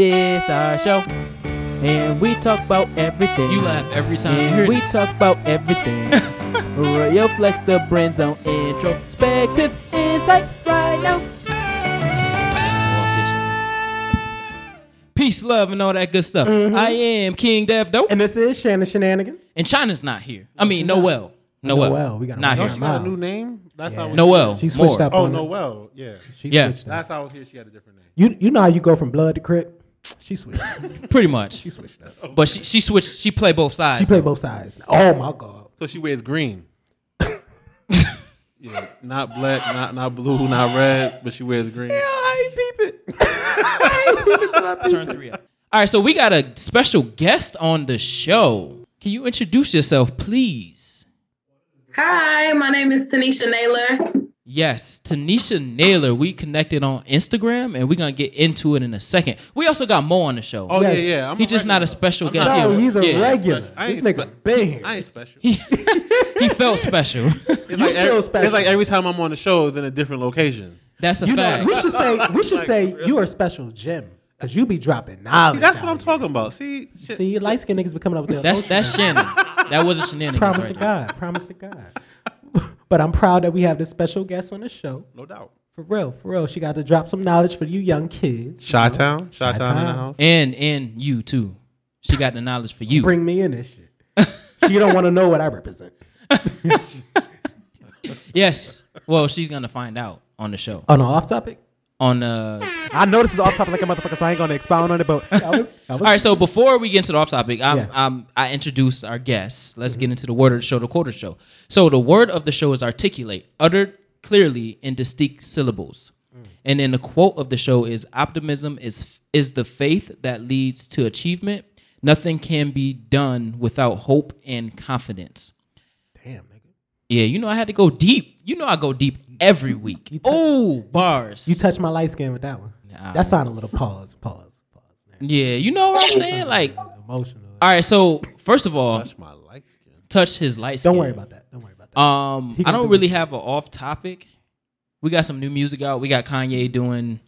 This our show, and we talk about everything. You laugh every time you And we this. talk about everything. Radio Flex, the brand zone introspective insight right now. Peace, love, and all that good stuff. Mm-hmm. I am King Dev Dope, And this is Shannon Shenanigans. and China's not here. I mean, Noel. Noel. Noel, we gotta not here. her Got a new name? That's how. Noel. She switched Moore. up Oh, on us. Oh, Noel. Yeah. She Yeah. switched up. Last time I was here, she had a different name. You you know how you go from blood to crip? She switched. Pretty much. She switched up. But she, she switched. She played both sides. She played both sides. Oh my god. So she wears green. yeah, not black, not not blue, not red, but she wears green. I ain't peep it. I ain't peep it till I peep Turn three up. All right, so we got a special guest on the show. Can you introduce yourself, please? Hi, my name is Tanisha Naylor. Yes, Tanisha Naylor. We connected on Instagram, and we're gonna get into it in a second. We also got Mo on the show. Oh Yes. yeah, yeah. I'm He just not a special I'm guest. not- No, here. he's a Yeah. regular. This nigga spe- been. I ain't special. He, he felt special. It's You like, still every, special. it's like every time I'm on the show, it's in a different location. That's a You know, fact. we should say we should say you are a special gem because you be dropping knowledge. See, that's what I'm here. talking about. See, shit. See, light skinned niggas be coming up with their That's emotion. that's Shannon. That was a shenanigans. promise right to. God. Promise to God. but I'm proud that we have this special guest on the show. no doubt. For real, for real. She got to drop some knowledge for you young kids. Chi Town, Chi Town in the house. And and you too. She got the knowledge for you. Bring me in this shit. she don't want to know what I represent. yes. Well, she's gonna find out on the show. On an off topic. On uh I know this is off topic like a motherfucker, so I ain't gonna expound on it. But I was, I was, All right, so before we get into the off topic, I'm, Yeah. I'm, I introduce our guests. Let's get into the word of the show, the quarter show. So the word of the show is articulate, uttered clearly in distinct syllables. And then the quote of the show is optimism is is the faith that leads to achievement. Nothing can be done without hope and confidence. Damn nigga. Yeah, you know I had to go deep. You know I go deep every week. touch- Oh, bars. You touched my light skin with that one. Nah. That sounded a little pause, pause, pause. yeah, you know what I'm saying? Like, all Emotional. right. So first of all, Touch my light skin. touch his light skin. Don't worry about that. Don't worry about that. Um, I don't do really it. have an off topic. We got some new music out. We got Kanye doing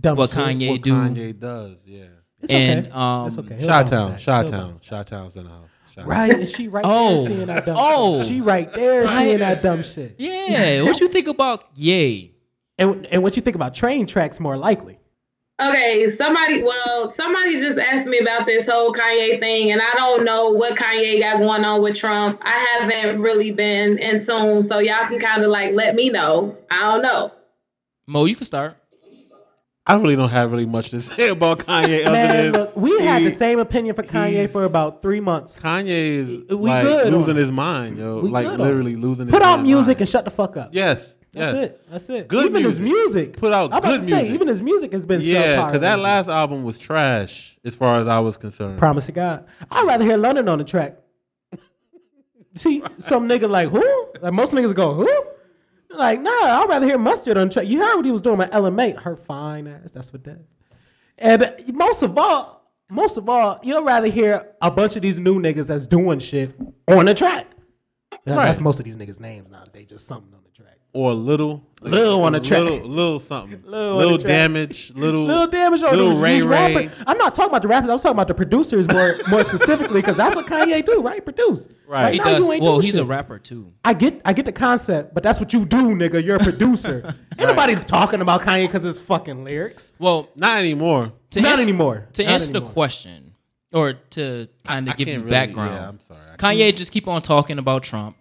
Dumb what shit. Kanye What do, Kanye does, yeah. It's and okay. um, it's okay. He'll Chi Town, back. Town, bounce Chi Town's in the house. Chi-town. Right, and she right Oh. there seeing that dumb Oh. shit. She right there seeing that dumb shit. yeah. what you think about Yay? And, and what you think about train tracks more likely? Okay, somebody, well, somebody just asked me about this whole Kanye thing, and I don't know what Kanye got going on with Trump. I haven't really been in tune, so y'all can kind of like let me know. I don't know. Mo, you can start. I really don't have really much to say about Kanye other Man, than look, we had the same opinion for Kanye for about three months. Kanye is We like good losing his mind, yo. We like literally it. losing his Put out music mind. and shut the fuck up. Yes. That's yes. it. That's it. Good even his music. music. Put out I'm about good to say, music. even his music has been Yeah, because that last album was trash as far as I was concerned. Promise to God. I'd rather hear London on the track. See, some nigga like who? Like most niggas go who? Like nah, I'd rather hear Mustard on track. You heard what he was doing with Ella Mai, her fine ass. That's what that. And most of all, most of all, you'd rather hear a bunch of these new niggas that's doing shit on the track. Right. That's most of these niggas' names now. They just something on the track. or little, Lil on the track. little, little something, Lil on little damage, little, Little damage on little these, Ray Ray. rappers. I'm not talking about the rappers. I'm talking about the producers more more specifically because that's what Kanye do, right? Produce. Right. He now, does. you ain't Well, doing he's a rapper too. I get I get the concept, but that's what you do, nigga. You're a producer. Ain't nobody talking about Kanye because it's fucking lyrics. Well, Not anymore. to Not answer- anymore. To Not answer the question, or to kind of give can't you really- background, yeah, I'm sorry. I can't- Kanye just keep on talking about Trump,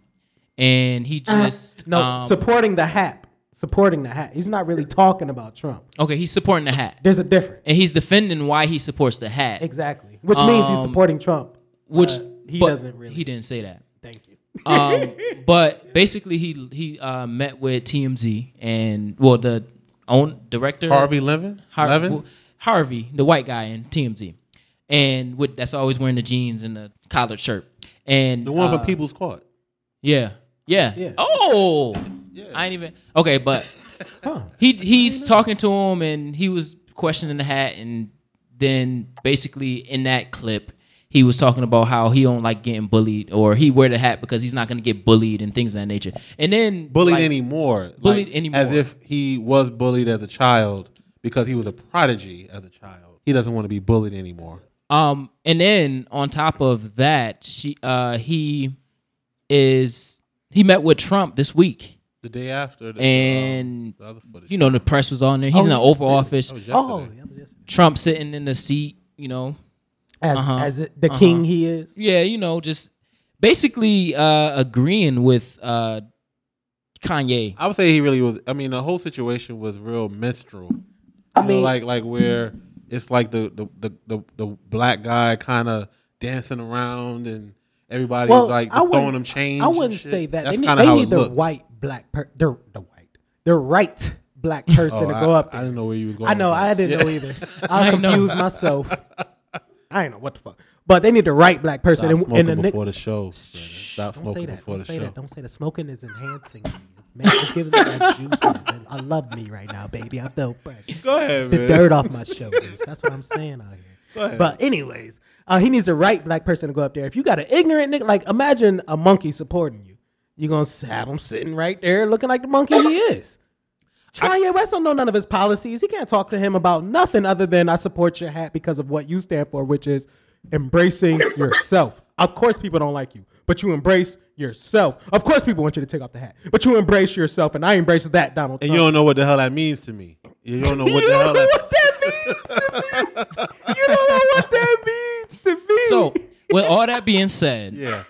and he just No, um, supporting the hap. Supporting the hat. He's not really talking about Trump. okay, he's supporting the hat, There's a difference. and he's defending why he supports the hat. Exactly. Which means he's Um, supporting Trump. which Uh, he doesn't really. He didn't say that. Thank you. Um, but basically, he he uh, met with TMZ and well, the own director Harvey Levin, Har- Levin. Harvey, the white guy in TMZ, and with that's always wearing the jeans and the collared shirt, and the one uh, for People's Court. Yeah, yeah. Yeah. Oh, I ain't even okay, but Huh. he he's talking to him and he was questioning the hat, and then basically in that clip. He was talking about how he don't like getting bullied, or he wear the hat because he's not gonna get bullied and things of that nature. And then bullied like, anymore. Bullied like, anymore. As if he was bullied as a child because he was a prodigy as a child. he doesn't want to be bullied anymore. Um, and then on top of that, she uh he is he met with Trump this week, The day after, the, and uh, the other footage. you know the press was on there. He's in the Oh, Oval Office. Oh, yesterday. yeah, but yes. Trump sitting in the seat. You know, as Uh-huh. as it, the Uh-huh. king he is. yeah, you know, just basically uh agreeing with uh Kanye. I would say he really was. I mean, the whole situation was real minstrel. I You know, mean, like like where it's like the the the the, the black guy kind of dancing around and everybody's well, like I just wouldn't- throwing them change. I wouldn't say that. That's they need, they how need it the looked. white black per the the white the right black person Oh, to go I, up there. I there. didn't know where you was going. I know. I didn't Yeah. know either. I I know. confused myself. I ain't know what the fuck. But they need the right black person. Stop And, smoking and the Nick, before the show. Brandon. Stop don't smoking say that. before Don't the say show. that. Don't say that. Smoking is enhancing me. Man, it's giving me like juices. And I love me right now, baby. I feel fresh. Go ahead, The man. dirt off my shoulders. That's what I'm saying out here. Go ahead. But anyways, uh, he needs the right black person to go up there. If you got an ignorant nigga, like imagine a monkey supporting you, you gonna have him sitting right there looking like the monkey he is. Kanye West don't know none of his policies. He can't talk to him about nothing other than I support your hat because of what you stand for, which is embracing yourself. Of course, people don't like you, but you embrace yourself. Of course, people want you to take off the hat, but you embrace yourself, and I embrace that, Donald and Trump. you don't know what the hell that means to me. You don't know what the hell that. what that means to me. You don't know what that means to me. So, with all that being said, Yeah,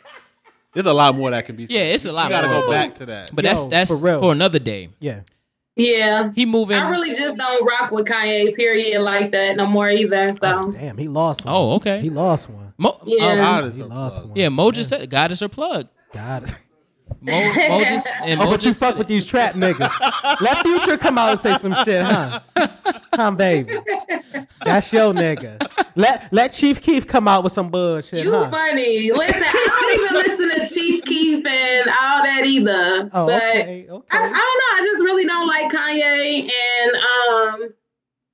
there's a lot more that can be. Said. Yeah, it's a lot more. You gotta more, go back to that. but Yo, that's that's for for, another day. yeah, Yeah. He moving. I really just don't rock with Kanye, period, like that no more either. So damn, he lost one. Oh, okay. He lost one. Mo, Yeah. um, God is He lost plug. one. yeah, Mo just said God is her plug. God. Mo, Mo just and Oh, Mo but you just fuck with these trap niggas. Let Future come out and say some shit, huh? Huh, baby. That's your nigga. Let let Chief Keef come out with some bullshit, you huh? funny. Listen, I don't even listen to Chief Keef and all that either. Oh, but okay, I, okay. I don't know. I just really don't like Kanye. And um,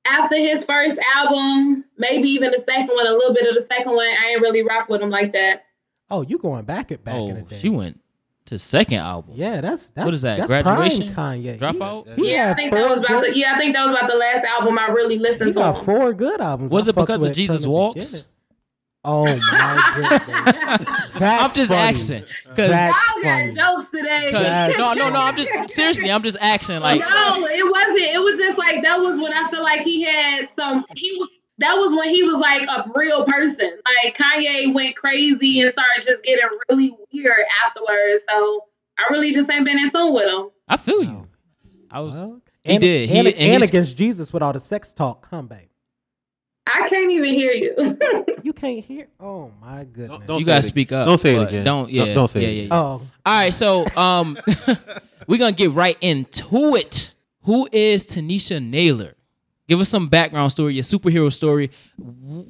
after his first album, maybe even the second one, a little bit of the second one, I ain't really rock with him like that. Oh, you going back at back in the Oh, day? she went to second album. Yeah, that's that's What is that, That's graduation? prime Kanye. Dropout? He, he Yeah, I had think that was about good, the yeah, I think that was about the last album I really He listened to. got him. four good albums. Was I it because of Jesus Walks? Oh my goodness! I'm just funny. asking because That's Y'all got funny. jokes today. no, no, no. I'm just seriously. I'm just asking. Like, no, it wasn't. It was just like that was when I feel like he had some. He that was when he was like a real person. Like Kanye went crazy and started just getting really weird afterwards. So I really just ain't been in tune with him. I feel you. I was. Well, He and, did. He- and, and and against Jesus with all the sex talk. Come back. I can't even hear you. You can't hear. Oh my goodness. Don't, don't you say gotta it speak up. Don't say it again. Don't. Don't- Yeah. don't say yeah, it yeah, again. yeah. Oh, All right, so um, we're gonna get right into it. Who is Tanisha Naylor? Give us some background story, your superhero story.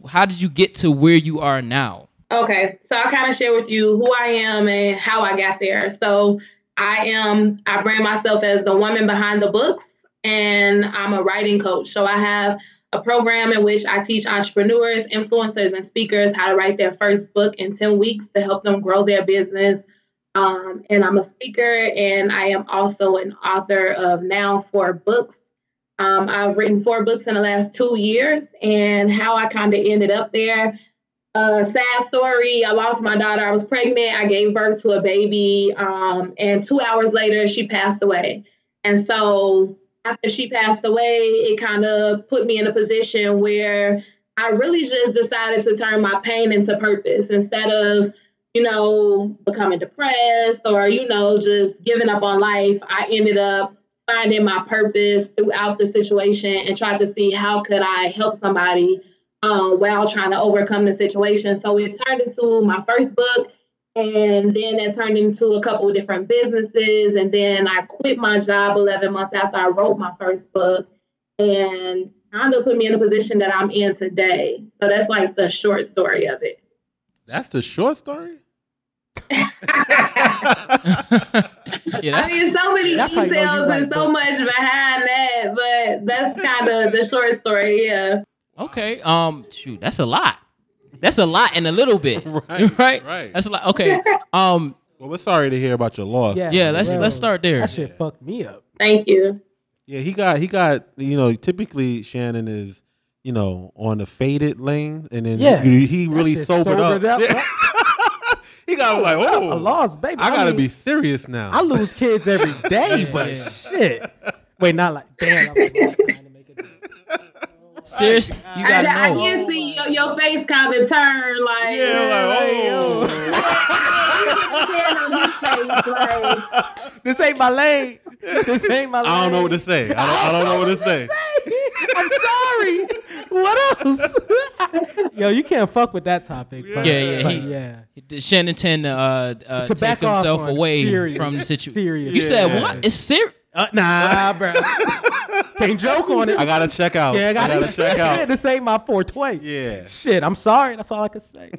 How did you get to where you are now? Okay, so I'll kind of share with you who I am and how I got there. So I am, I brand myself as the woman behind the books, and I'm a writing coach. So I have a program in which I teach entrepreneurs, influencers, and speakers how to write their first book in 10 weeks to help them grow their business. Um, and I'm a speaker, and I am also an author of now four books. Um, I've written four books in the last two years, and how I kind of ended up there a sad story. I lost my daughter. I was pregnant. I gave birth to a baby. Um, and two hours later, she passed away. And so after she passed away, it kind of put me in a position where I really just decided to turn my pain into purpose instead of, you know, becoming depressed or, you know, just giving up on life. I ended up finding my purpose throughout the situation and tried to see how could I help somebody um, while trying to overcome the situation. So it turned into my first book, and then it turned into a couple of different businesses. And then I quit my job 11 months after I wrote my first book, and kind of put me in a position that I'm in today. So that's like the short story of it. That's the short story. Yeah, I mean, so many That's you know you details and so books. much behind that, but that's kind of the short story. Yeah. okay. Um, shoot, that's a lot. That's a lot and a little bit. Right, right. right. That's a lot. Okay. Um. Well, we're sorry to hear about your loss. Yeah, yeah let's- bro, let's start there. That shit fucked me up. Thank you. Yeah, he got he got you know typically Shannon is you know, on the faded lane, and then Yeah. he, he really shit sobered, up. sobered up. Yeah. he got like, oh, I lost, baby. I gotta mean, be serious now. I lose kids every day, Yeah, but shit. Wait, not like damn. I was trying to make it. Serious? You gotta I know. can see your, your face kind of turn like yeah, like, oh. hand on his face like This ain't my lane. This ain't my lane. I don't know what to say. I don't, I don't know what to say. I'm sorry. What else? Yo, you can't fuck with that topic. But, Yeah, yeah, but he- yeah. Shannon tend to uh, uh, To take back himself away serious- from the situation. serious You said shit. what? It's serious. Uh, nah, bro. Can't joke on it. I gotta check out. yeah, I I gotta, gotta check out. this ain't my 420. Yeah. Shit, I'm sorry. That's all I can say.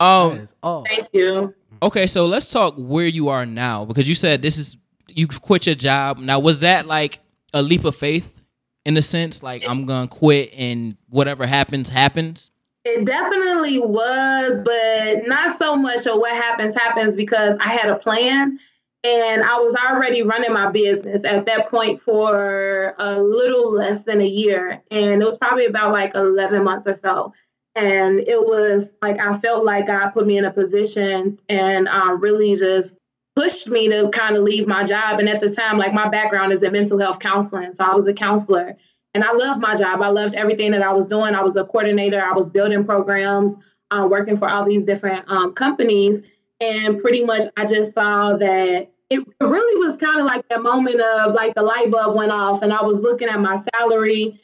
Um, That is all. thank you. Okay, so let's talk where you are now because you said this is you quit your job. Now, was that like a leap of faith in a sense? Like I'm gonna quit and whatever happens happens. It definitely was, but not so much of what happens happens because I had a plan and I was already running my business at that point for a little less than a year. And it was probably about like 11 months or so. And it was like I felt like God put me in a position and uh, really just pushed me to kind of leave my job. And at the time, like my background is in mental health counseling. So I was a counselor. And I loved my job. I loved everything that I was doing. I was a coordinator. I was building programs, uh, working for all these different um, companies. And pretty much, I just saw that it really was kind of like that moment of like the light bulb went off, and I was looking at my salary,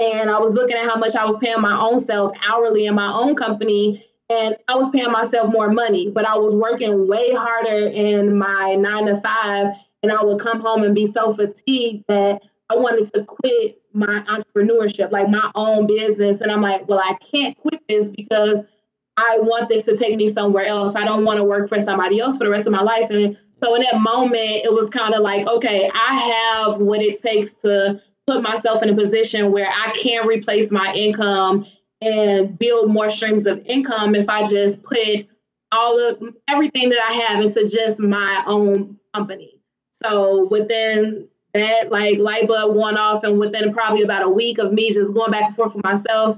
and I was looking at how much I was paying my own self hourly in my own company, and I was paying myself more money, but I was working way harder in my nine to five, and I would come home and be so fatigued that I wanted to quit my entrepreneurship, like my own business. And I'm like, well, I can't quit this because I want this to take me somewhere else. I don't want to work for somebody else for the rest of my life. And so in that moment, it was kind of like, okay, I have what it takes to put myself in a position where I can replace my income and build more streams of income if I just put all of everything that I have into just my own company. So within that like light bulb went off and within probably about a week of me just going back and forth for myself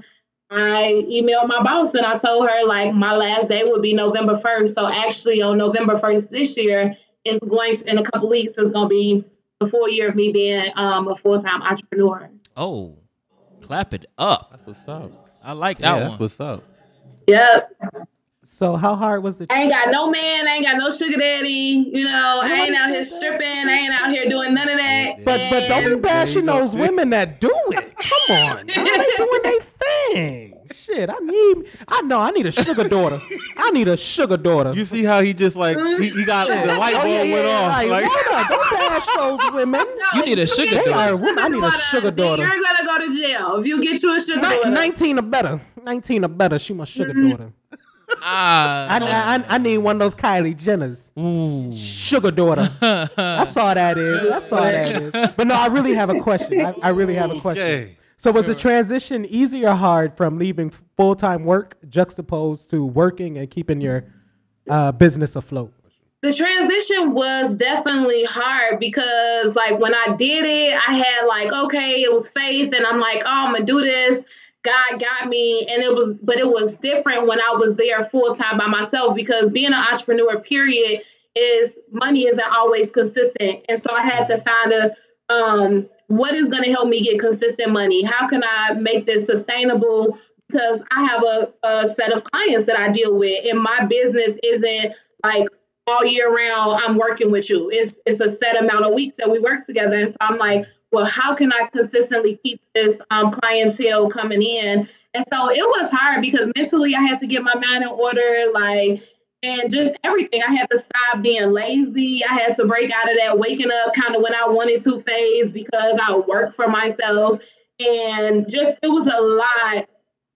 i emailed my boss and i told her like my last day would be november 1st so actually on november 1st this year is going in a couple weeks it's going to be the full year of me being um, a full-time entrepreneur Oh, clap it up. That's what's up. I like Yeah, that that's one. what's up. yep So how hard was it? I ain't got no man. I ain't got no sugar daddy. You know, I ain't out here stripping. I ain't out here doing none of that. But but don't be bashing There you go. those women that do it. Come on, man. they doing their thing. Shit, I need. I know. I need a sugar daughter. I need a sugar daughter. You see how he just like he, he got the light Oh, bulb yeah, yeah, went yeah, off. Like, Like, hold don't bash those women. No, You need a sugar daughter. you are women. I need a sugar daughter. You're gonna go to jail if you get you a sugar Ni- daughter. Nineteen or better. Nineteen or better. She my sugar Mm-hmm. daughter. Ah, I, I, I need one of those Kylie Jenners. ooh. Sugar daughter. I saw that is. I saw that is. But no, I really have a question. I, I really have a question. Okay. So was the transition easy or hard from leaving full time work juxtaposed to working and keeping your uh, business afloat? the transition was definitely hard because like when I did it, I had like, okay, it was faith and I'm like, oh, I'm gonna do this. God got me. And it was, but it was different when I was there full time by myself because being an entrepreneur, period, is money isn't always consistent. And so I had to find a um what is gonna help me get consistent money? How can I make this sustainable? Because I have a, a set of clients that I deal with, and my business isn't like all year round I'm working with you. It's it's a set amount of weeks that we work together. And so I'm like, well, how can I consistently keep this um, clientele coming in? And so it was hard because mentally I had to get my mind in order, like and just everything. I had to stop being lazy. I had to break out of that waking up kind of when I wanted to phase because I work for myself. And just it was a lot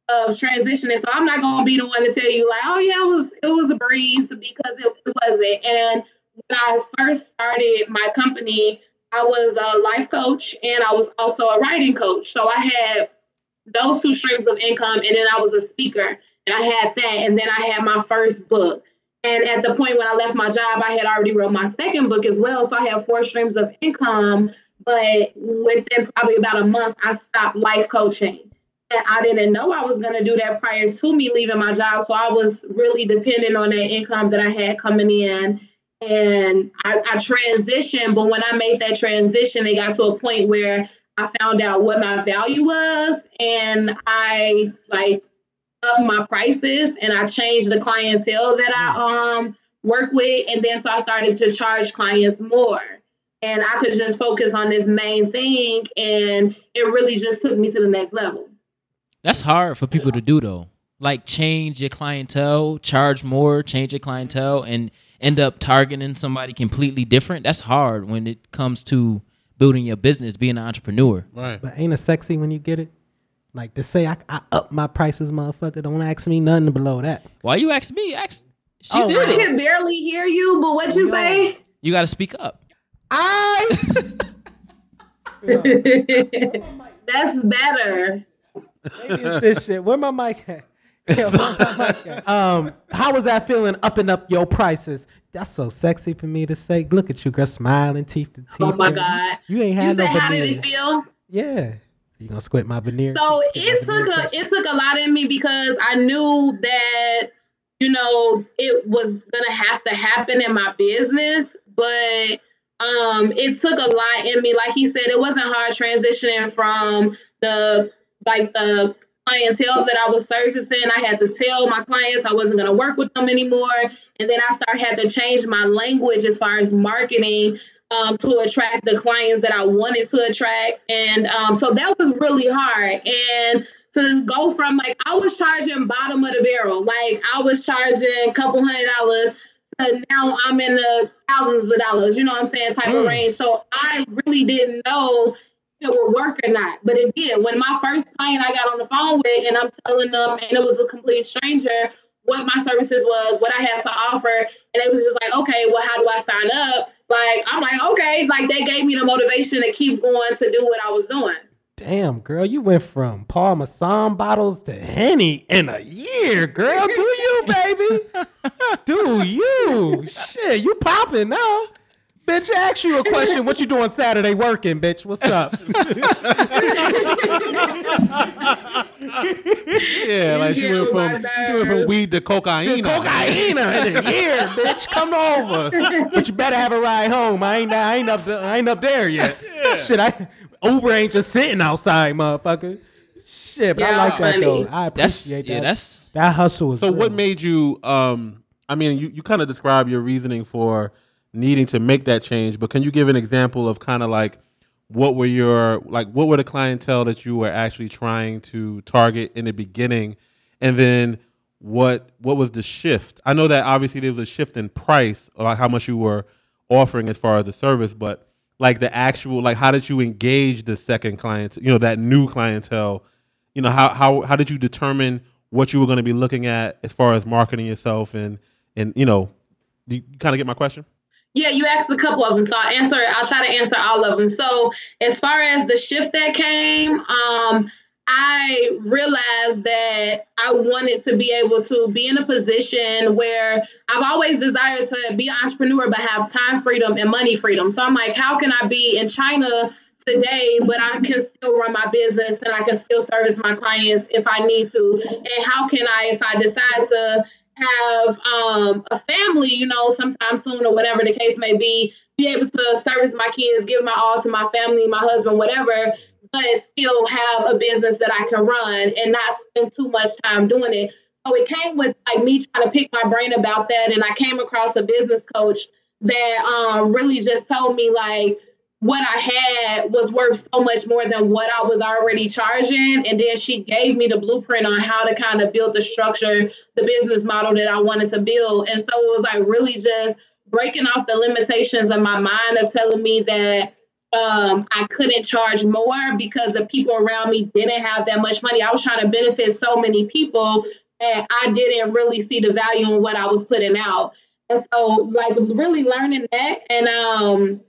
of transitioning. So I'm not gonna be the one to tell you like, oh yeah, it was it was a breeze because it, it wasn't. And when I first started my company, I was a life coach and I was also a writing coach. So I had those two streams of income, and then I was a speaker, and I had that, and then I had my first book. And at the point when I left my job, I had already wrote my second book as well. So I had four streams of income. But within probably about a month, I stopped life coaching. And I didn't know I was going to do that prior to me leaving my job. So I was really dependent on that income that I had coming in. And I, I transitioned, but when I made that transition, it got to a point where I found out what my value was and I like up my prices and I changed the clientele that I um work with and then so I started to charge clients more and I could just focus on this main thing and it really just took me to the next level. That's hard for people to do though. Like change your clientele, charge more, change your clientele, and end up targeting somebody completely different. That's hard when it comes to building your business, being an entrepreneur. Right. But ain't it sexy when you get it? Like to say I, I up my prices, motherfucker. Don't ask me nothing below that. Why you ask me? Ask she Oh, did I it. can barely hear you, but what you say? You got to speak up. I That's better. maybe it's this shit. Where my mic at? Yeah, my mic at? Um, how was that feeling? Upping up your prices. That's so sexy for me to say. Look at you, girl, smiling teeth to teeth. Oh my girl. God. You ain't You had said how did it feel? Yeah. You gonna squint my veneer? So it took veneer a question? it took a lot in me because I knew that you know it was gonna have to happen in my business, but um it took a lot in me. Like he said, it wasn't hard transitioning from the like the clientele that I was servicing. I had to tell my clients I wasn't gonna work with them anymore, and then I started had to change my language as far as marketing um, to attract the clients that I wanted to attract. And um, so that was really hard. And to go from like, I was charging bottom of the barrel, like I was charging a couple hundred dollars. To now I'm in the thousands of dollars, you know what I'm saying, type of range. So I really didn't know if it would work or not. But it did. When my first client I got on the phone with, and I'm telling them, and it was a complete stranger, what my services was, what I had to offer, and it was just like, okay, well, how do I sign up? Like, I'm like, okay, like they gave me the motivation to keep going to do what I was doing. Damn, girl, you went from Paul Masson bottles to Henny in a year, girl. Do you, baby? Do you? Shit, you popping now. Bitch, ask you a question. What you doing Saturday working, bitch? What's up? Yeah, like she went from she went from weed to cocaine. Cocaine in a year, bitch. Come over. But you better have a ride home. I ain't I ain't up there, I ain't up there yet. Shit, I Uber ain't just sitting outside, motherfucker. Shit, but I Yeah, like that though. I That's appreciate yeah. that. That's that hustle is So what made you um I mean you, you kind of describe your reasoning for needing to make that change, but can you give an example of kind of like what were your like what were the clientele that you were actually trying to target in the beginning? And then what what was the shift? I know that obviously there was a shift in price like how much you were offering as far as the service, but like the actual like how did you engage the second client, you know, that new clientele? You know how how how did you determine what you were going to be looking at as far as marketing yourself and and you know do you kind of get my question Yeah, you asked a couple of them, so I'll answer. I'll try to answer all of them. So, as far as the shift that came, um, I realized that I wanted to be able to be in a position where I've always desired to be an entrepreneur, but have time freedom and money freedom. So I'm like, how can I be in China today, but I can still run my business and I can still service my clients if I need to? And how can I, if I decide to have um, a family, you know, sometime soon or whatever the case may be, be able to service my kids, give my all to my family, my husband, whatever, but still have a business that I can run and not spend too much time doing it. So it came with like me trying to pick my brain about that, and I came across a business coach that um, really just told me like what I had was worth so much more than what I was already charging. And then she gave me the blueprint on how to kind of build the structure, the business model that I wanted to build. And so it was like really just breaking off the limitations of my mind of telling me that um, I couldn't charge more because the people around me didn't have that much money. I was trying to benefit so many people that I didn't really see the value in what I was putting out. And so, like, really learning that. And um,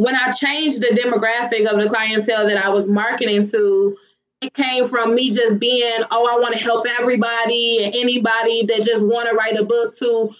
when I changed the demographic of the clientele that I was marketing to, it came from me just being, oh, I want to help everybody and anybody that just want to write a book to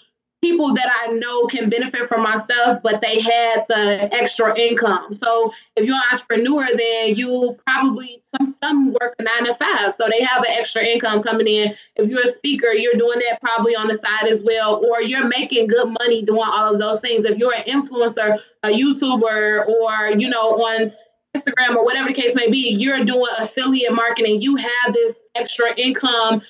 people that I know can benefit from my stuff, but they had the extra income. So if you're an entrepreneur, then you probably some some work nine to five, so they have an extra income coming in. If you're a speaker, you're doing that probably on the side as well, or you're making good money doing all of those things. If you're an influencer, a YouTuber, or you know on Instagram or whatever the case may be, you're doing affiliate marketing. You have this extra income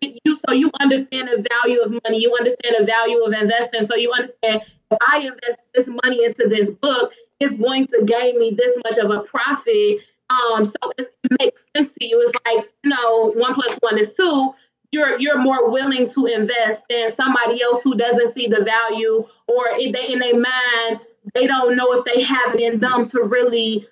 you so you understand the value of money, you understand the value of investing. So you understand if I invest this money into this book, it's going to gain me this much of a profit. Um, so it, makes sense to you. It's like you know, one plus one is two. You're you're more willing to invest than somebody else who doesn't see the value or in their mind they don't know if they have it in them to really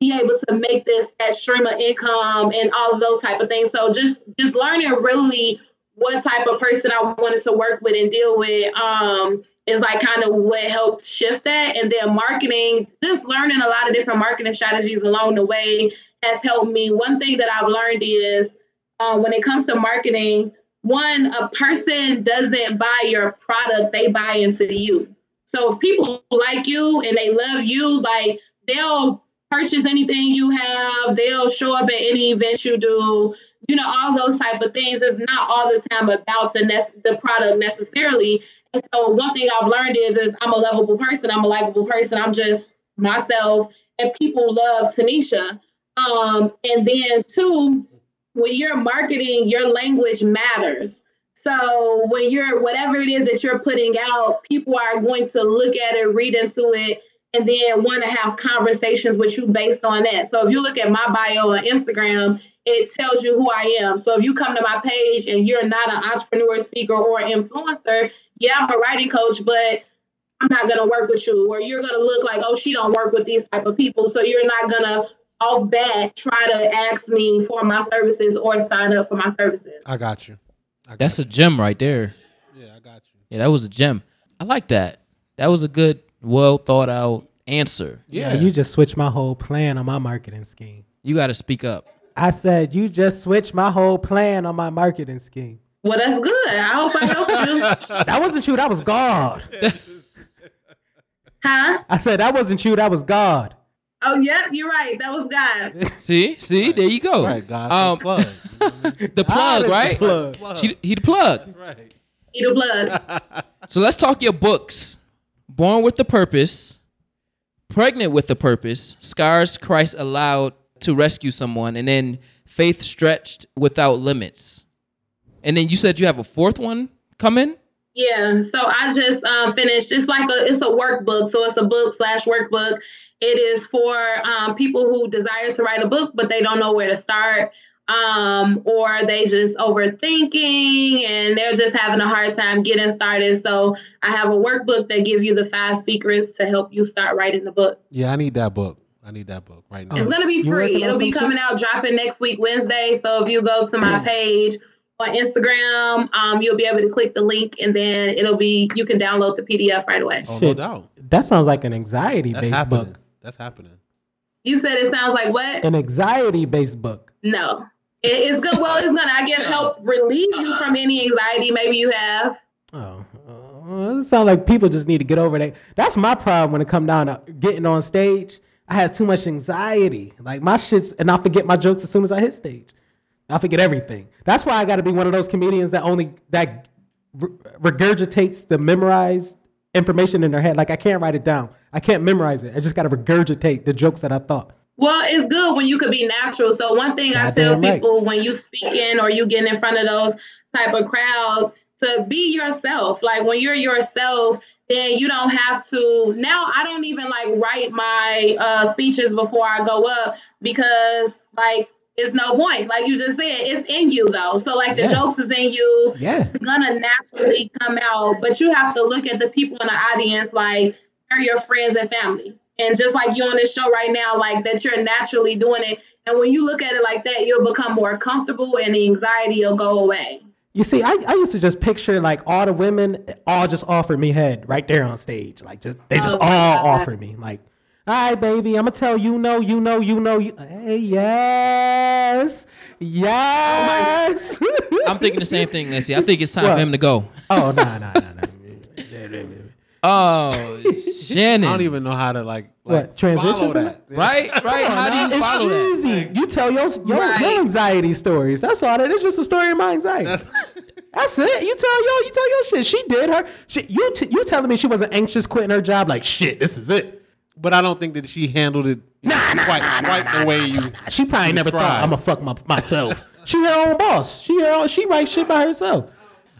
be able to make this that stream of income and all of those type of things. So just just learning really what type of person I wanted to work with and deal with um, is like kind of what helped shift that. And then marketing, just learning a lot of different marketing strategies along the way has helped me. One thing that I've learned is um, when it comes to marketing, one, a person doesn't buy your product, they buy into you. So if people like you and they love you, like they'll purchase anything you have. They'll show up at any event you do. You know, all those type of things. It's not all the time about the ne- the product necessarily. And so one thing I've learned is is I'm a lovable person. I'm a likable person. I'm just myself, and people love Tanisha. Um, and then two, when you're marketing, your language matters. So when you're whatever it is that you're putting out, people are going to look at it, read into it, and then want to have conversations with you based on that. So if you look at my bio on Instagram, it tells you who I am. So if you come to my page and you're not an entrepreneur, speaker, or influencer, yeah, I'm a writing coach, but I'm not gonna work with you. Or you're gonna look like, oh, she don't work with these type of people. So you're not gonna off bat try to ask me for my services or sign up for my services. I got you. I got That's a gem right there. yeah, I got you. Yeah, that was a gem. I like that. That was a good, well thought out answer. Yeah, you just switched my whole plan on my marketing scheme. You got to speak up. I said you just switched my whole plan on my marketing scheme. Well, that's good. I hope I helped you. That wasn't you. That was God. Huh? I said that wasn't you. That was God. Oh, yep, you're right. That was God. See, see, there you go. Right, God. Um, plug. the plug, God is the right? plug. She, he the plug. right. Eat a blood. So let's talk your books. Born with the Purpose, Pregnant with the Purpose, Scars Christ Allowed to Rescue Someone, and then Faith Stretched Without Limits. And then you said you have a fourth one coming? Yeah, so I just um, finished. It's like a it's a workbook, so it's a book slash workbook. It is for um, people who desire to write a book, but they don't know where to start, um, or they just overthinking and they're just having a hard time getting started. So I have a workbook that give you the five secrets to help you start writing the book. Yeah, I need that book. I need that book right now. It's gonna be free. It'll be coming out dropping next week Wednesday. So if you go to my page on Instagram, um, you'll be able to click the link and then it'll be you can download the PDF right away. oh, no doubt. That sounds like an anxiety based book. That's happening. You said it sounds like what? An anxiety based book. No. It- It's good. Well, it's gonna, I guess, help relieve you from any anxiety maybe you have. Oh, uh, it sounds like people just need to get over that. That's my problem when it come down to getting on stage. I have too much anxiety. Like my shits, and I forget my jokes as soon as I hit stage. I forget everything. That's why I got to be one of those comedians that only that regurgitates the memorized information in their head. Like I can't write it down. I can't memorize it. I just got to regurgitate the jokes that I thought. Well, it's good when you could be natural. So one thing I tell right. people when you speaking or you get in front of those type of crowds to be yourself. Like when you're yourself, then you don't have to. Now I don't even like write my uh, speeches before I go up because like it's no point. Like you just said, it's in you though. So like the Yeah. jokes is in you. Yeah. It's gonna naturally come out, but you have to look at the people in the audience like they're your friends and family. And just like you on this show right now, like that you're naturally doing it. And when you look at it like that, you'll become more comfortable and the anxiety will go away. You see, I, I used to just picture like all the women all just offered me head right there on stage. Like just they just Oh, all God. offered me. Like, all right, baby, I'm gonna tell you know, you know, you know, you hey, yes. Yes. Oh I'm thinking the same thing, Nancy. I think it's time What? for him to go. oh no, no, no, no. Oh, Shannon. I don't even know how to like, like What, transition from that. Right, right. How do you it's follow that? easy. You tell your your, Right. your anxiety stories. That's all. That is just a story of my anxiety. That's it. You tell your you tell your shit. She did her. She, you t- you telling me she wasn't anxious quitting her job? Like shit. This is it. But I don't think that she handled it quite, quite the way you. She probably never thought I'm gonna fuck my, myself. she her own boss. She her own, she writes shit by herself.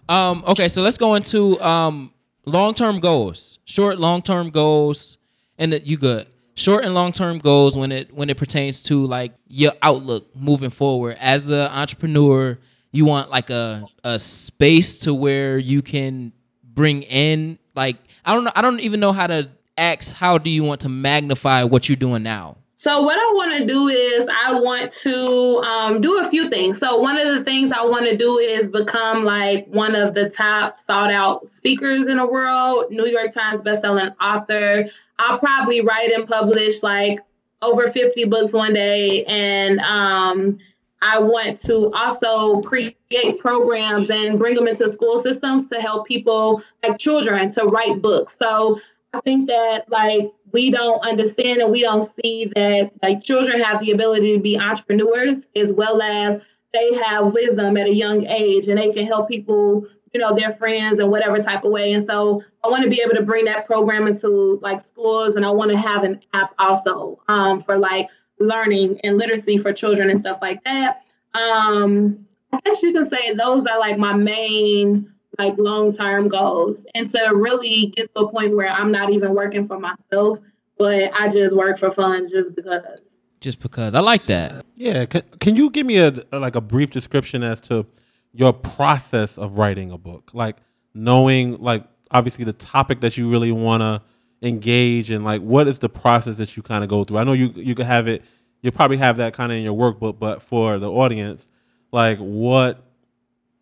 Um, okay, so let's go into um long term goals, short, long term goals, and that you good. Short and long term goals when it when it pertains to like your outlook moving forward as an entrepreneur. You want like a a space to where you can bring in like I don't know I don't even know how to ask how do you want to magnify what you're doing now. So what I want to do is I want to um, do a few things. So one of the things I want to do is become like one of the top sought out speakers in the world, New York Times bestselling author. I'll probably write and publish like over 50 books one day and um, I want to also create programs and bring them into school systems to help people like children to write books. So I think that like we don't understand and we don't see that like children have the ability to be entrepreneurs as well as they have wisdom at a young age and they can help people, you know, their friends and whatever type of way. And so I want to be able to bring that program into like schools and I want to have an app also um, for like learning and literacy for children and stuff like that. Um, I guess you can say those are like my main like long term goals and to really get to a point where I'm not even working for myself, but I just work for fun just because. Just because I like that. Yeah, can, can you give me a like a brief description as to your process of writing a book? Like knowing like obviously the topic that you really want to engage in like what is the process that you kind of go through? I know you you could have it you probably have that kind of in your workbook, but for the audience, like what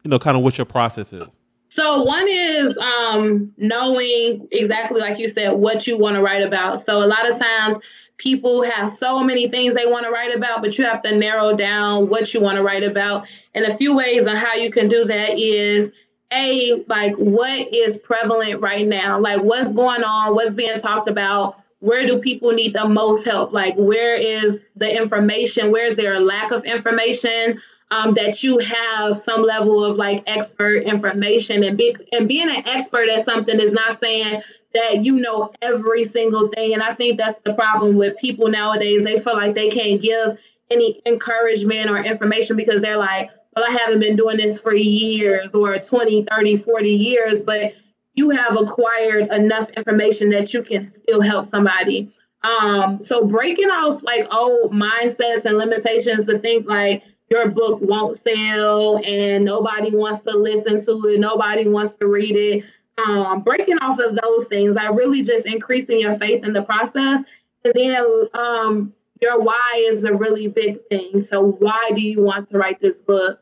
you know kind of what your process is. So one is um, knowing exactly like you said what you want to write about. So a lot of times people have so many things they want to write about, but you have to narrow down what you want to write about. And a few ways on how you can do that is a like what is prevalent right now, like what's going on, what's being talked about. Where do people need the most help? Like, where is the information? Where is there a lack of information? Um, that you have some level of like expert information and be, and being an expert at something is not saying that you know every single thing. And I think that's the problem with people nowadays. They feel like they can't give any encouragement or information because they're like, well, I haven't been doing this for years or 20, 30, 40 years, but you have acquired enough information that you can still help somebody. Um, so breaking off like old mindsets and limitations to think like your book won't sell and nobody wants to listen to it, nobody wants to read it. Um, breaking off of those things, like really just increasing your faith in the process. And then um, your why is a really big thing. So, why do you want to write this book?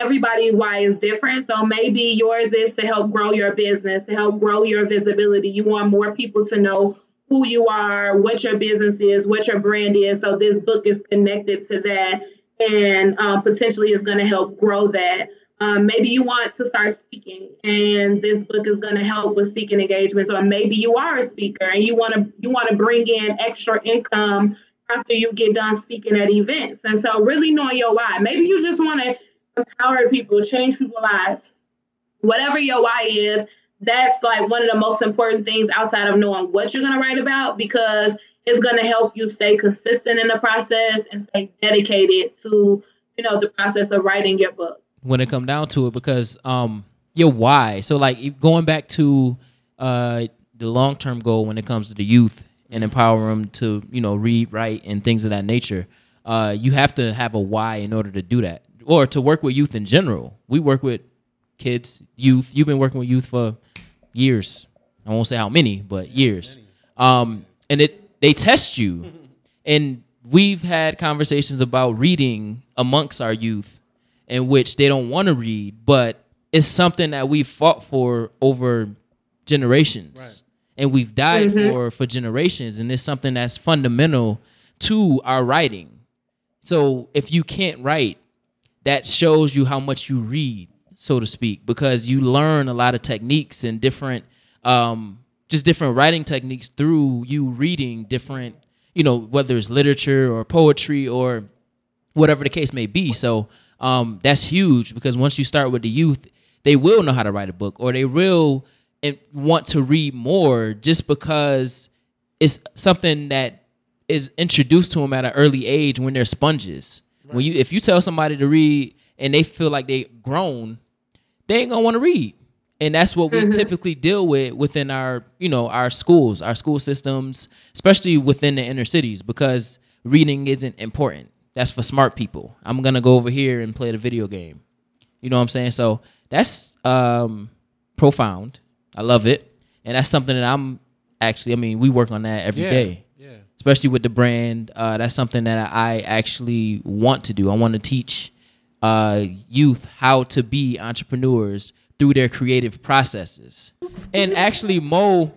Everybody why is different. So maybe yours is to help grow your business, to help grow your visibility. You want more people to know who you are, what your business is, what your brand is. So this book is connected to that and um, potentially is going to help grow that. Um, maybe you want to start speaking, and this book is going to help with speaking engagements. Or maybe you are a speaker and you want to you want to bring in extra income after you get done speaking at events. And so, really knowing your why. Maybe you just want to empower people, change people's lives. Whatever your why is, that's like one of the most important things outside of knowing what you're going to write about because it's going to help you stay consistent in the process and stay dedicated to you know the process of writing your book. When it come down to it because um your why. So like going back to uh the long-term goal when it comes to the youth and empower them to you know read write and things of that nature uh you have to have a why in order to do that. Or to work with youth in general. We work with kids youth. You've been working with youth for years. I won't say how many but years. Um and it they test you and we've had conversations about reading amongst our youth in which they don't want to read, but it's something that we fought for over generations. And we've died for for generations and it's something that's fundamental to our writing. So if you can't write, that shows you how much you read, so to speak, because you learn a lot of techniques and different um just different writing techniques through you reading different, you know, whether it's literature or poetry or whatever the case may be. So um, that's huge because once you start with the youth, they will know how to write a book or they will want to read more just because it's something that is introduced to them at an early age when they're sponges. When you if you tell somebody to read and they feel like they grown, they ain't gonna want to read. And that's what we typically deal with within our, you know, our schools, our school systems, especially within the inner cities, because reading isn't important. That's for smart people. I'm gonna go over here and play the video game. You know what I'm saying? So that's um, profound. I love it, and that's something that I'm actually. I mean, we work on that every day, Yeah. especially with the brand. Uh, that's something that I actually want to do. I want to teach uh, youth how to be entrepreneurs through their creative processes. And actually, Mo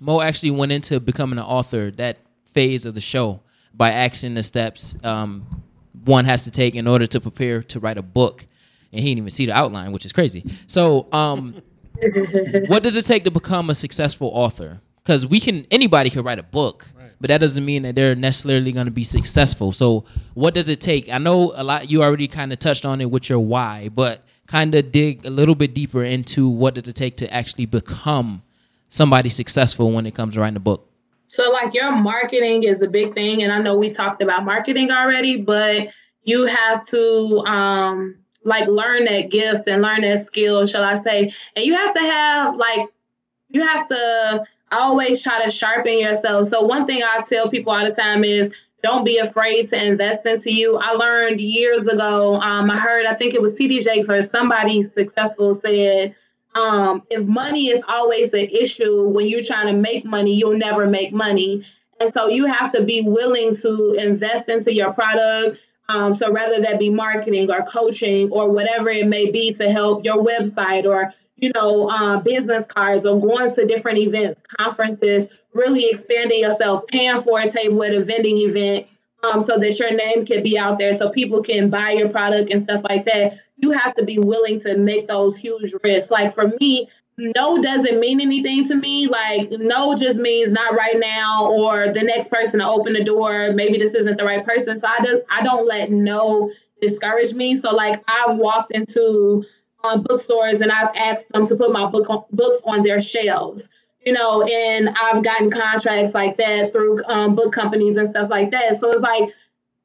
Mo actually went into becoming an author that phase of the show by asking the steps um, one has to take in order to prepare to write a book. And he didn't even see the outline, which is crazy. So, um, what does it take to become a successful author? Because we can, anybody can write a book, but that doesn't mean that they're necessarily going to be successful. So, what does it take? I know a lot. You already kind of touched on it with your why, but kind of dig a little bit deeper into what does it take to actually become somebody successful when it comes to writing a book. So like your marketing is a big thing, and I know we talked about marketing already, but you have to um like learn that gift and learn that skill, shall I say? And you have to have like you have to always try to sharpen yourself. So one thing I tell people all the time is don't be afraid to invest into you. I learned years ago. Um, I heard I think it was TD Jakes or somebody successful said um, if money is always an issue when you're trying to make money, you'll never make money. And so you have to be willing to invest into your product. Um, so rather that be marketing or coaching or whatever it may be to help your website or you know uh, business cards or going to different events, conferences, really expanding yourself, paying for a table at a vending event. Um, so that your name can be out there so people can buy your product and stuff like that you have to be willing to make those huge risks. Like for me, no doesn't mean anything to me. Like no just means not right now or the next person to open the door. Maybe this isn't the right person. So I just I don't let no discourage me. So like I've walked into um, bookstores and I've asked them to put my book on, books on their shelves. You know, and I've gotten contracts like that through um, book companies and stuff like that. So it's like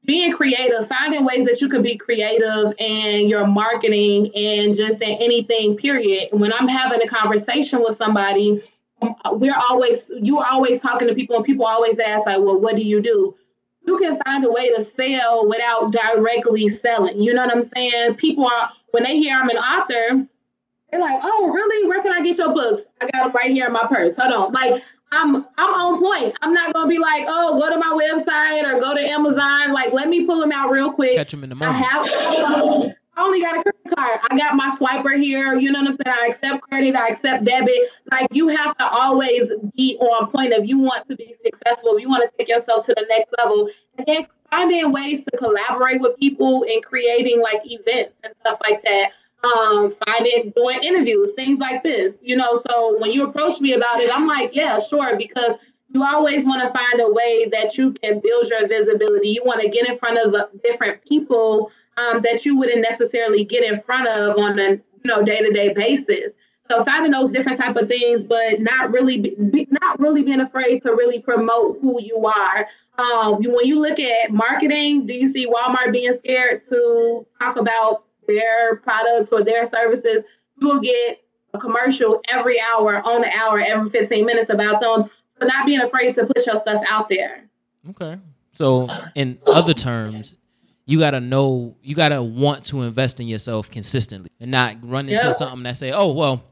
being creative, finding ways that you can be creative in your marketing and just in anything, period. When I'm having a conversation with somebody, um, we're always, you're always talking to people, and people always ask, like, well, what do you do? You can find a way to sell without directly selling. You know what I'm saying? People are, when they hear I'm an author, they're like, oh, really? Where can I get your books? I got them right here in my purse. Hold on. Like, I'm I'm on point. I'm not gonna be like, oh, go to my website or go to Amazon. Like, let me pull them out real quick. Catch them in the I have. I only got a credit card. I got my swiper here. You know what I'm saying? I accept credit. I accept debit. Like you have to always be on point if you want to be successful. If you want to take yourself to the next level, and then finding ways to collaborate with people and creating like events and stuff like that um, finding doing interviews, things like this. You know, so when you approach me about it, I'm like, yeah, sure, because you always want to find a way that you can build your visibility. You want to get in front of uh, different people um, that you wouldn't necessarily get in front of on a you know day to day basis. So finding those different type of things, but not really, be, not really being afraid to really promote who you are. Um, when you look at marketing, do you see Walmart being scared to talk about their products or their services, you will get a commercial every hour, on the hour, every 15 minutes about them. So not being afraid to put your stuff out there. Okay. So, in other terms, you gotta know, you gotta want to invest in yourself consistently, and not run into Yeah. something that say, "Oh, well,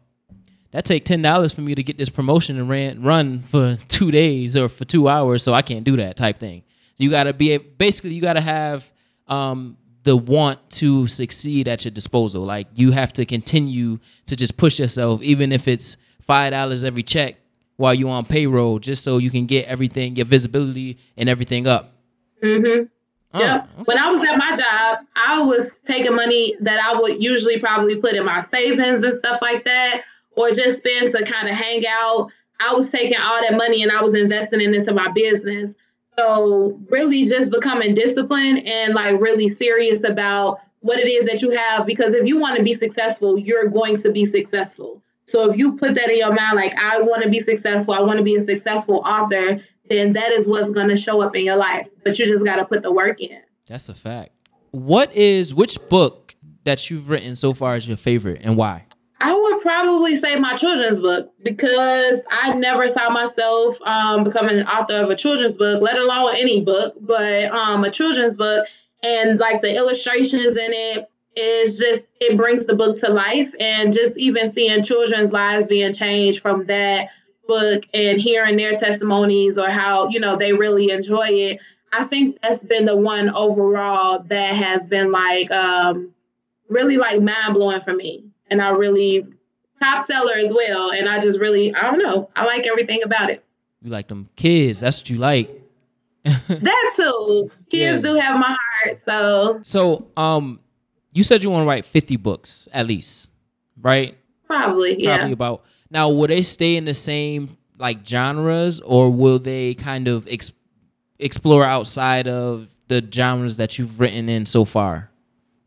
that take ten dollars for me to get this promotion and ran run for two days or for two hours, so I can't do that." Type thing. You gotta be a- basically, you gotta have um, the want to succeed at your disposal. Like you have to continue to just push yourself, even if it's five dollars every check while you're on payroll, just so you can get everything, your visibility and everything up. Mm-hmm. Oh, yeah. When I was at my job, I was taking money that I would usually probably put in my savings and stuff like that, or just spend to kind of hang out. I was taking all that money and I was investing it into my business. So really just becoming disciplined and like really serious about what it is that you have because if you want to be successful, you're going to be successful. So if you put that in your mind like I want to be successful, I want to be a successful author, then that is what's going to show up in your life. But you just got to put the work in. That's a fact. What is which book that you've written so far is your favorite and why? I would probably say my children's book because I never saw myself um, becoming an author of a children's book, let alone any book, but um, a children's book. And like the illustrations in it is just, it brings the book to life. And just even seeing children's lives being changed from that book and hearing their testimonies or how, you know, they really enjoy it. I think that's been the one overall that has been like um, really like mind blowing for me and I really top seller as well. And I just really, I don't know, I like everything about it. You like them kids. That's what you like. that too. Kids Yeah. do have my heart, so So, um, you said you want to write 50 books at least, right? probably, yeah. Probably about. Now, will they stay in the same like genres or will they kind of ex- explore outside of the genres that you've written in so far?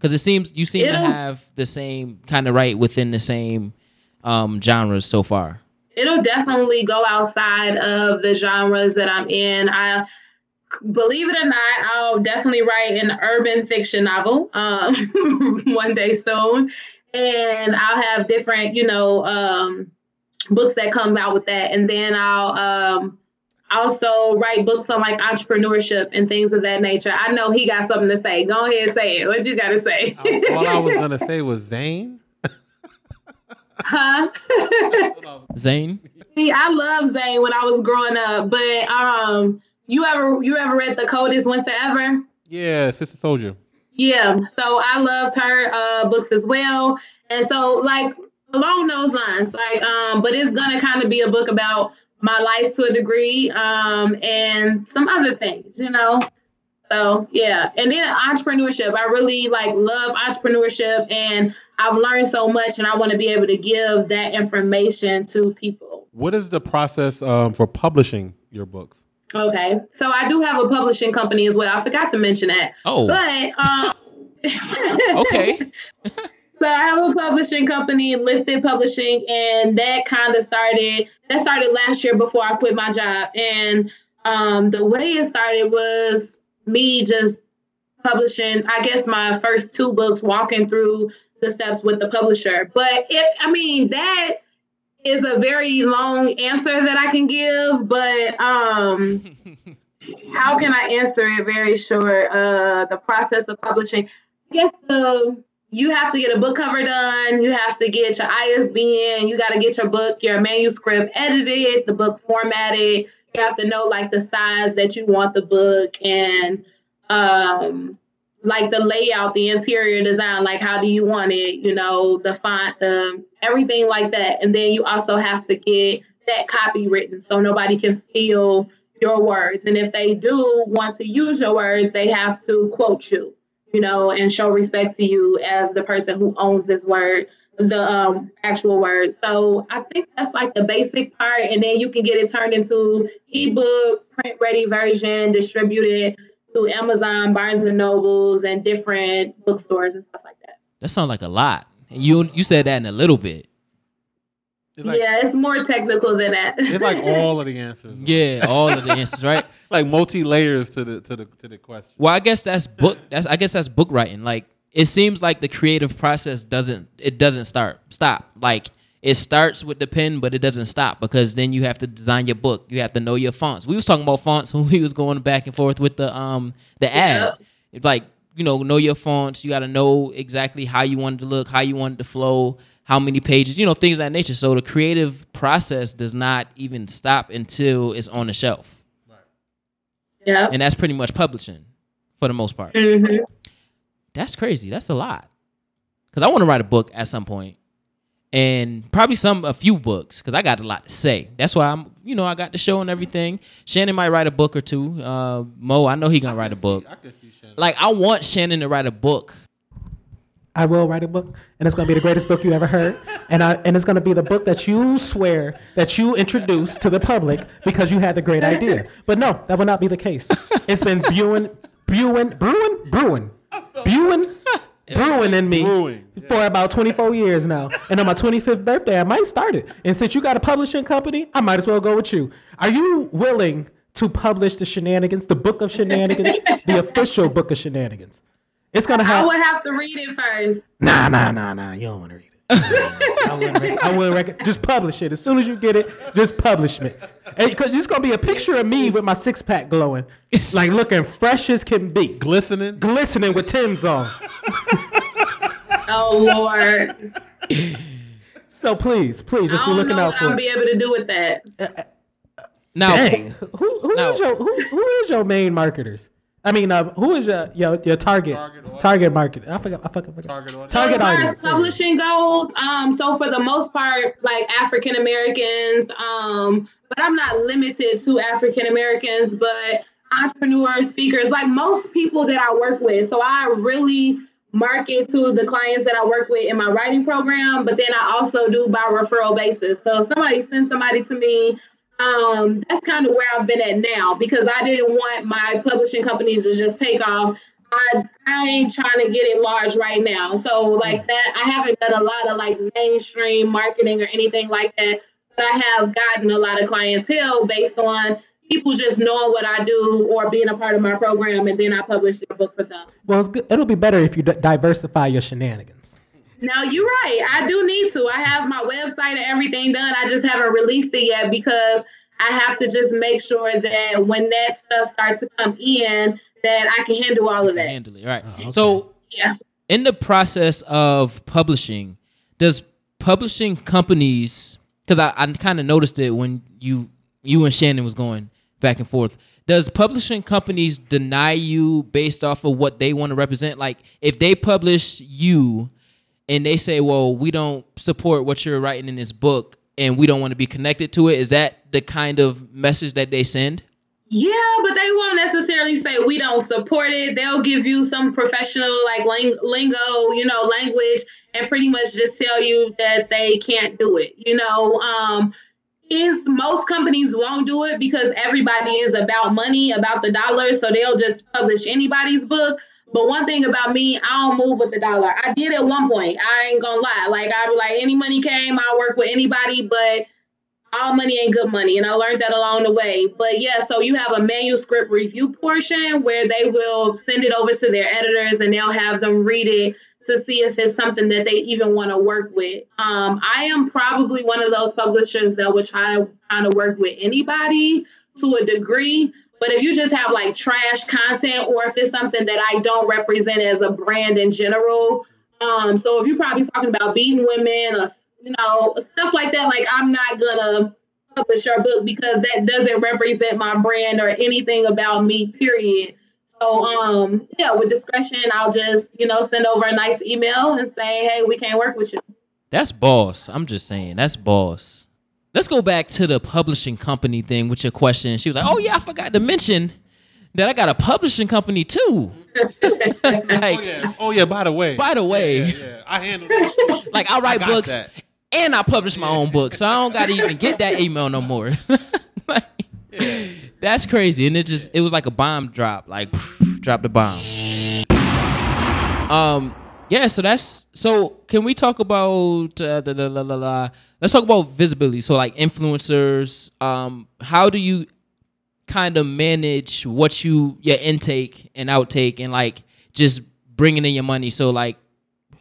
Because it seems you seem to It'll- have the same kind of write within the same um, genres so far. It'll definitely go outside of the genres that I'm in. I believe it or not, I'll definitely write an urban fiction novel um, one day soon. And I'll have different, you know, um, books that come out with that. And then I'll um, also write books on like entrepreneurship and things of that nature. I know he got something to say. Go ahead, and say it. What you got to say? All I was gonna say was Zane. huh? Zane, See, I love Zane when I was growing up, but um, you ever you ever read The Coldest Winter Ever? Yeah, Sister Souljah. Yeah, so I loved her uh, books as well, and so like along those lines, like um, but it's gonna kind of be a book about my life to a degree, um, and some other things, you know. So yeah, and then entrepreneurship. I really like love entrepreneurship, and I've learned so much, and I want to be able to give that information to people. What is the process um, for publishing your books? Okay, so I do have a publishing company as well. I forgot to mention that, oh, but um, okay, So I have a publishing company, Lifted Publishing, and that kind of started. That started last year before I quit my job, and um, the way it started was me just publishing. I guess my first two books, walking through the steps with the publisher. But it, I mean, that is a very long answer that I can give, but um, how can I answer it very short? Uh, the process of publishing. I guess the you have to get a book cover done. You have to get your ISBN. You got to get your book, your manuscript edited, the book formatted. You have to know like the size that you want the book and um, like the layout, the interior design. Like how do you want it? You know, the font, the everything like that. And then you also have to get that copy written so nobody can steal your words. And if they do want to use your words, they have to quote you you know, and show respect to you as the person who owns this word, the um, actual word. So I think that's like the basic part, and then you can get it turned into ebook, print ready version, distributed to Amazon, Barnes and Nobles, and different bookstores and stuff like that. that sounds like a lot. You you said that in a little bit. It's like yeah, it's more technical than that. it's like all of the answers. Yeah, all of the answers, right? like multi layers to the to the to the question. Well, I guess that's book. That's I guess that's book writing. Like it seems like the creative process doesn't it doesn't start stop. Like it starts with the pen, but it doesn't stop because then you have to design your book. You have to know your fonts. We was talking about fonts when we was going back and forth with the um the ad. It's like you know know your fonts. You got to know exactly how you want it to look, how you want it to flow, how many pages, you know things of that nature. So the creative process does not even stop until it's on the shelf, yeah. and that's pretty much publishing for the most part. hmm That's crazy. That's a lot. Cause I want to write a book at some point, and probably some a few books. Cause I got a lot to say. That's why I'm, you know, I got the show and everything. Shannon might write a book or two. Uh, Mo, I know he gonna write a book. I can see Shannon. Like I want Shannon to write a book. I will write a book, and it's gonna be the greatest book you ever heard, and I and it's gonna be the book that you swear that you introduced to the public because you had the great idea. But no, that will not be the case. It's been brewing, brewing, brewing, brewing, brewing, brewing in me Brewing, for about 24 years now. And on my 25th birthday, I might start it. And since you got a publishing company, I might as well go with you. Are you willing to publish the shenanigans, the book of shenanigans, the official book of shenanigans? It's gonna I have. would have to read it first. Nah, nah, nah, nah. You don't want to read it. I wouldn't rec- I wouldn't rec- Just publish it as soon as you get it. Just publish it, because it's gonna be a picture of me with my six pack glowing, like looking fresh as can be, Glistening. glistening with Timbs on. Oh Lord, So please, please, I just be don't looking know out what for I'll it. be able to do with that. Uh, uh, now, Dang, who who No. is your who, who is your main marketers? I mean, uh, who is your your, your target target, market? I forgot. I forgot. I forgot. Target audience. Target as far audience. as publishing goes, um, so for the most part, like African Americans, um, but I'm not limited to African Americans, but entrepreneurs, speakers, like most people that I work with. So I really market to the clients that I work with in my writing program, but then I also do by referral basis. So if somebody sends somebody to me, um, that's kind of where I've been at now because I didn't want my publishing company to just take off. I, I ain't trying to get it large right now. So like that, I haven't done a lot of like mainstream marketing or anything like that. But I have gotten a lot of clientele based on people just knowing what I do or being a part of my program, and then I publish their book for them. Well, it's good. it'll be better if you d- diversify your shenanigans. Now you're right. I do need to. I have my website and everything done. I just haven't released it yet because I have to just make sure that when that stuff starts to come in, that I can handle all of that. handle it. Right. Oh, okay. So, Yeah. in the process of publishing, does publishing companies? Because I, I kind of noticed it when you you and Shannon was going back and forth. Does publishing companies deny you based off of what they want to represent? Like, if they publish you and they say, "Well, we don't support what you're writing in this book, and we don't want to be connected to it," is that the kind of message that they send? Yeah, but they won't necessarily say we don't support it. They'll give you some professional like ling- lingo, you know, language, and pretty much just tell you that they can't do it. You know, um, is most companies won't do it because everybody is about money, about the dollar, so they'll just publish anybody's book. But one thing about me, I don't move with the dollar. I did at one point. I ain't gonna lie. Like I was like, any money came, I work with anybody, but all money ain't good money. And I learned that along the way. But yeah, so you have a manuscript review portion where they will send it over to their editors and they'll have them read it to see if it's something that they even want to work with. Um, I am probably one of those publishers that would try to kind of work with anybody to a degree. But if you just have like trash content or if it's something that I don't represent as a brand in general, um, so if you're probably talking about beating women or you know, stuff like that. Like I'm not gonna publish your book because that doesn't represent my brand or anything about me, period. So um yeah, with discretion, I'll just, you know, send over a nice email and say, hey, we can't work with you. That's boss. I'm just saying, that's boss. Let's go back to the publishing company thing with your question. She was like, "Oh yeah, I forgot to mention that I got a publishing company too." like, Oh yeah. Oh yeah. By the way. by the way, yeah, yeah. I handle that. like I write got books that. and I publish my own books, so I don't got to even get that email no more. Like, That's crazy, and it just it was like a bomb drop, like drop the bomb. Um, yeah. So that's so. Can we talk about uh, the, the, la, la, la. let's talk about visibility. So like influencers. Um, how do you kind of manage what you your intake and outtake and like just bringing in your money? So like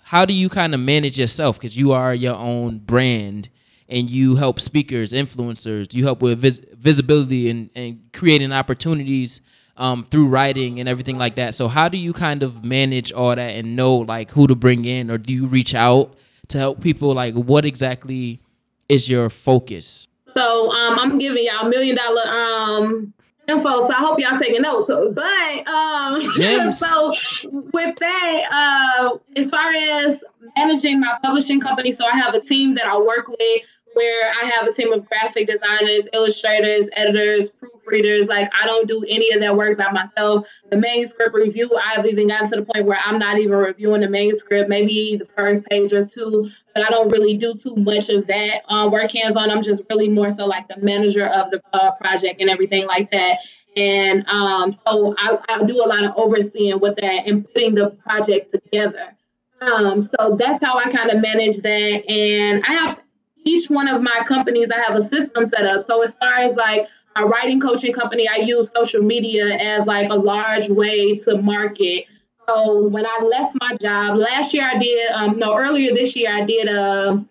how do you kind of manage yourself because you are your own brand and you help speakers influencers you help with vis- visibility and, and creating opportunities um, through writing and everything like that so how do you kind of manage all that and know like who to bring in or do you reach out to help people like what exactly is your focus So um, I'm giving y'all a million dollar um info. So I hope y'all taking notes. But um, so with that, uh, as far as managing my publishing company, so I have a team that I work with where I have a team of graphic designers, illustrators, editors, proofreaders. Like I don't do any of that work by myself. The manuscript review, I've even gotten to the point where I'm not even reviewing the manuscript, maybe the first page or two, but I don't really do too much of that uh, work hands on. I'm just really more so like the manager of the uh, project and everything like that. And um, so I, I do a lot of overseeing with that and putting the project together. Um, so that's how I kind of manage that. And I have each one of my companies, I have a system set up. So as far as like a writing coaching company, I use social media as like a large way to market. So when I left my job last year, I did um, no earlier this year, I did a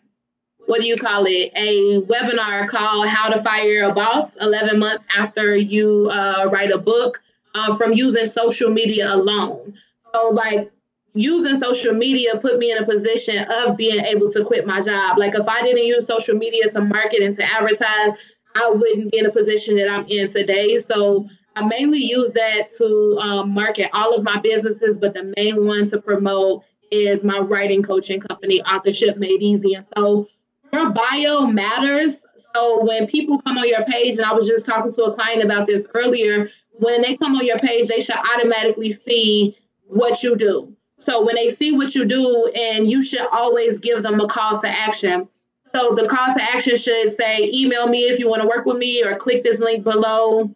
what do you call it? A webinar called "How to Fire a Boss: 11 Months After You uh, Write a Book" um, from using social media alone. So like using social media put me in a position of being able to quit my job. Like if I didn't use social media to market and to advertise, I wouldn't be in a position that I'm in today. So I mainly use that to um, market all of my businesses, but the main one to promote is my writing coaching company, Authorship Made Easy. And so your bio matters. So when people come on your page, and I was just talking to a client about this earlier, when they come on your page, they should automatically see what you do. So when they see what you do, and you should always give them a call to action. So the call to action should say, email me if you want to work with me, or click this link below,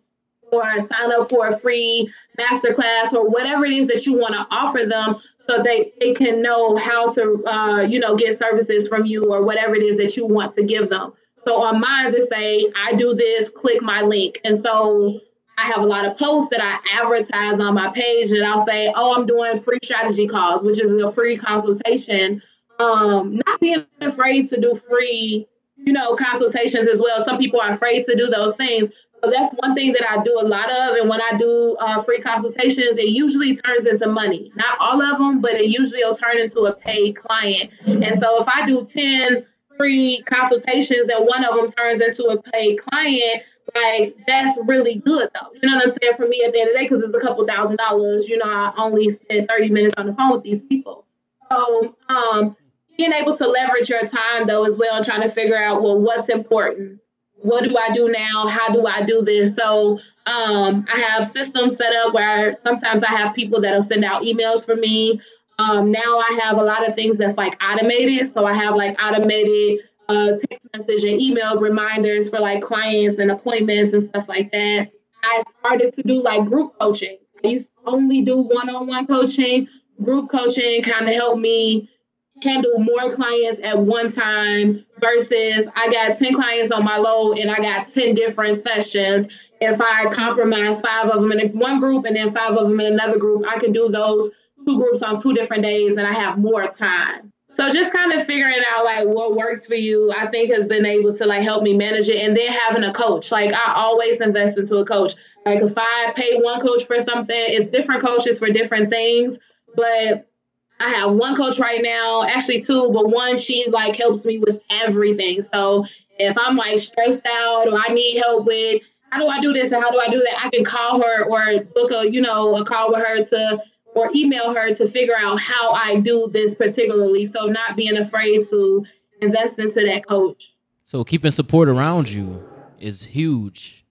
or sign up for a free masterclass, or whatever it is that you want to offer them, so they, they can know how to, uh, you know, get services from you, or whatever it is that you want to give them. So on mine, it say, I do this, click my link. And so I have a lot of posts that I advertise on my page and I'll say, oh, I'm doing free strategy calls, which is a free consultation. Um, not being afraid to do free, you know, consultations as well. Some people are afraid to do those things. So that's one thing that I do a lot of. And when I do uh, free consultations, it usually turns into money. Not all of them, but it usually will turn into a paid client. And so if I do 10 free consultations and one of them turns into a paid client, like that's really good though. You know what I'm saying? For me at the end of the day, because it's a couple thousand dollars, you know, I only spend 30 minutes on the phone with these people. So um being able to leverage your time though as well trying to figure out well what's important. What do I do now? How do I do this? So um, I have systems set up where sometimes I have people that'll send out emails for me. Um, now I have a lot of things that's like automated. So I have like automated uh, text message and email reminders for like clients and appointments and stuff like that. I started to do like group coaching. I used to only do one on one coaching. Group coaching kind of helped me handle more clients at one time versus I got 10 clients on my load and I got 10 different sessions. If I compromise five of them in one group and then five of them in another group, I can do those two groups on two different days and I have more time. So just kind of figuring out like what works for you, I think has been able to like help me manage it. And then having a coach, like I always invest into a coach. Like if I pay one coach for something, it's different coaches for different things. But I have one coach right now, actually two, but one she like helps me with everything. So if I'm like stressed out or I need help with how do I do this and how do I do that, I can call her or book a you know a call with her to or email her to figure out how I do this particularly. So not being afraid to invest into that coach. So keeping support around you is huge.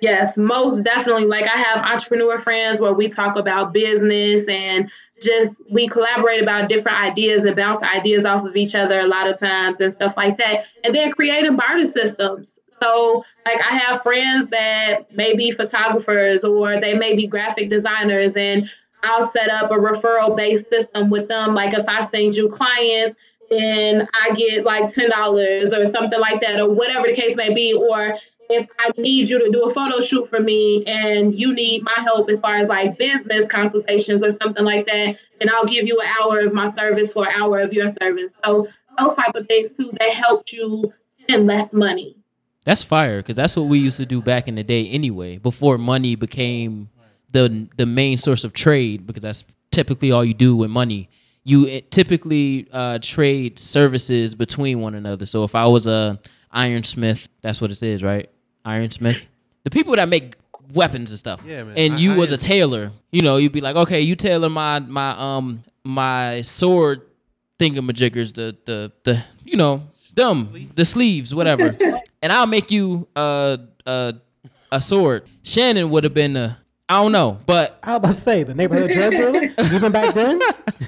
Yes, most definitely. Like I have entrepreneur friends where we talk about business and just we collaborate about different ideas and bounce ideas off of each other a lot of times and stuff like that. And then creating barter systems. So, like, I have friends that may be photographers or they may be graphic designers, and I'll set up a referral based system with them. Like if I send you clients, then I get like ten dollars or something like that, or whatever the case may be. Or if I need you to do a photo shoot for me and you need my help as far as like business consultations or something like that, then I'll give you an hour of my service for an hour of your service. So those type of things too that help you spend less money. That's fire because that's what we used to do back in the day anyway. Before money became the the main source of trade because that's typically all you do with money. You eh, typically uh, trade services between one another. So if I was a ironsmith, that's what it is, right? Ironsmith, the people that make weapons and stuff. Yeah, man. And I- you I was a tailor. You know, you'd be like, okay, you tailor my my um my sword thingamajiggers, the the the you know them the sleeves, whatever, and I'll make you uh uh a sword. Shannon would have been uh, I don't know, but I was about to say the neighborhood drug dealer, even back then.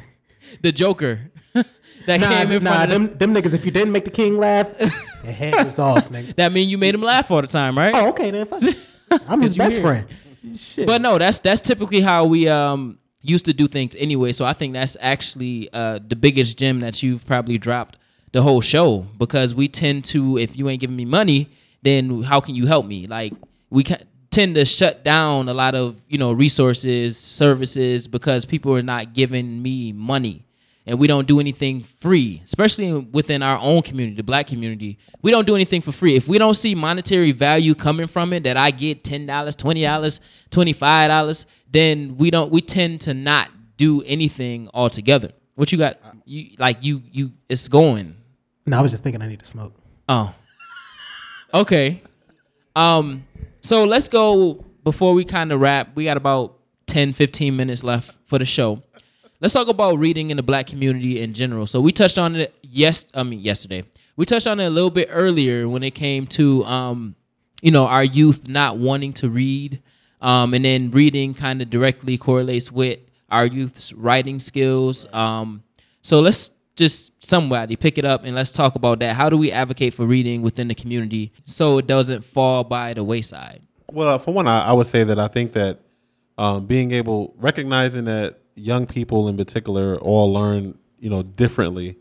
the Joker that Nah, came in nah, front of them. them, them niggas. If you didn't make the king laugh, their head was off, nigga. That mean you made him laugh all the time, right? Oh, okay then. Fuck. I'm his best friend. Shit. But no, that's that's typically how we um used to do things anyway. So I think that's actually uh the biggest gem that you've probably dropped the whole show because we tend to if you ain't giving me money, then how can you help me? Like we ca- tend to shut down a lot of you know resources, services because people are not giving me money. And we don't do anything free, especially within our own community, the black community. We don't do anything for free. If we don't see monetary value coming from it, that I get ten dollars, twenty dollars, twenty five dollars, then we don't. We tend to not do anything altogether. What you got? You like you you? It's going. no, I was just thinking I need to smoke. Oh. Okay. Um so let's go before we kind of wrap. We got about 10 15 minutes left for the show. Let's talk about reading in the black community in general. So we touched on it yes I mean yesterday. We touched on it a little bit earlier when it came to um you know our youth not wanting to read um and then reading kind of directly correlates with our youth's writing skills. Um so let's just somebody pick it up and let's talk about that. How do we advocate for reading within the community so it doesn't fall by the wayside? Well, for one, I, I would say that I think that um, being able, recognizing that young people in particular all learn, you know, differently.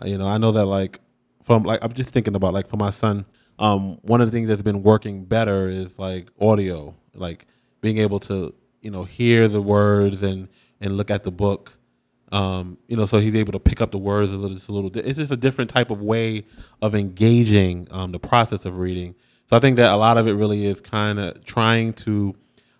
Uh, you know, I know that like from like I'm just thinking about like for my son, um, one of the things that's been working better is like audio, like being able to you know hear the words and and look at the book. Um, you know, so he's able to pick up the words a little, just a little. It's just a different type of way of engaging um, the process of reading. So I think that a lot of it really is kind of trying to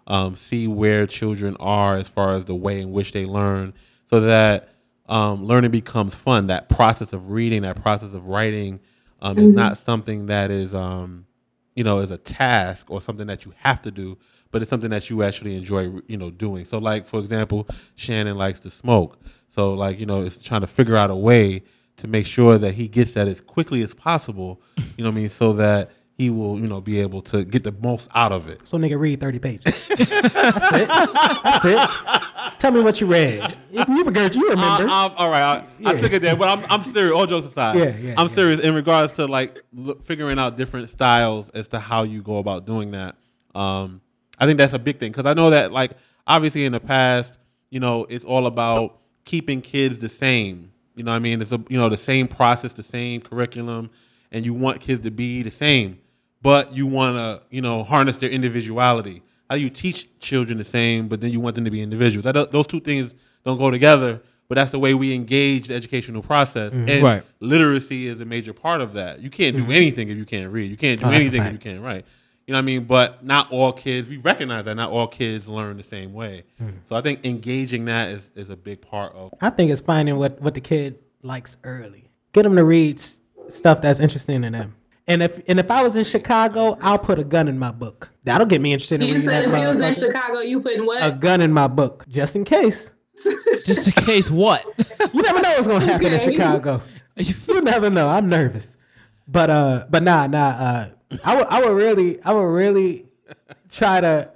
um, see where children are as far as the way in which they learn, so that um, learning becomes fun. That process of reading, that process of writing, um, is not something that is, um, you know, is a task or something that you have to do, but it's something that you actually enjoy, you know, doing. So, like for example, Shannon likes to smoke, so like you know, it's trying to figure out a way to make sure that he gets that as quickly as possible. You know what I mean? So that he will, you know, be able to get the most out of it. So nigga read 30 pages. That's it. That's it. Tell me what you read. If you forgot, you remember. I, I'm, all right, I, I took it there, but I'm, I'm serious. All jokes aside, Yeah, yeah, I'm yeah. serious in regards to like look, figuring out different styles as to how you go about doing that. Um, I think that's a big thing because I know that like obviously in the past, you know, it's all about keeping kids the same. You know, what I mean, it's a you know the same process, the same curriculum, and you want kids to be the same, but you want to you know harness their individuality. How do you teach children the same, but then you want them to be individuals? That those two things don't go together. But that's the way we engage the educational process, and Right. literacy is a major part of that. You can't do anything if you can't read. You can't do Oh, anything if you can't write. You know what I mean? But not all kids. We recognize that not all kids learn the same way. So I think engaging that is, is a big part of. I think it's finding what, what the kid likes early. Get them to read stuff that's interesting to them. And if and if I was in Chicago, I'll put a gun in my book. That'll get me interested in You reading said that if you was in. Chicago, you putting what? A gun in my book, just in case. Just in case what? You never know what's gonna happen in Chicago. You never know. I'm nervous, but uh, but nah, nah. Uh, I would, I would really, I would really try to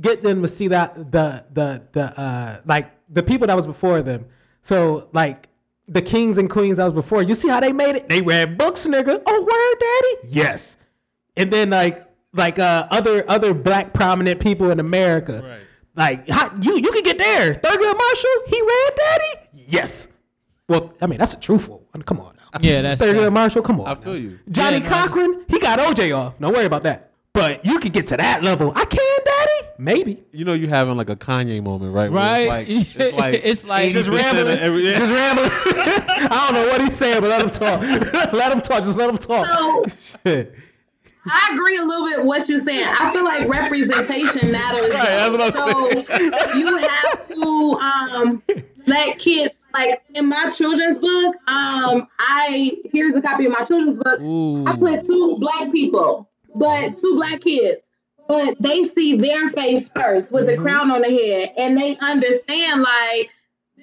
get them to see that the the the uh like the people that was before them. So like the kings and queens that was before. You see how they made it? They read books, nigga. Oh, word, daddy. Yes. And then like like uh other other black prominent people in America. Right. Like how, you you can get there. Thurgood Marshall, he read daddy. Yes. Well, I mean that's a truthful one. Come on now. Yeah, that's Thurgood Marshall. Come on. I feel now. you. Johnny Yeah, no, Cochran, he got OJ off. Don't worry about that. But you could get to that level. I can, daddy. Maybe. You know, you having like a Kanye moment, right? Right. It's like, it's like, It's like- 80% Just rambling. every- yeah. Just rambling. I don't know what he's saying, but let him talk. let him talk. Just let him talk. So I agree a little bit with what you're saying. I feel like representation matters. Right, that's though. what I'm so you have to um let kids like in my children's book. Um, I here's a copy of my children's book. Ooh. I put two black people, but two black kids. But they see their face first with the crown on the head, and they understand like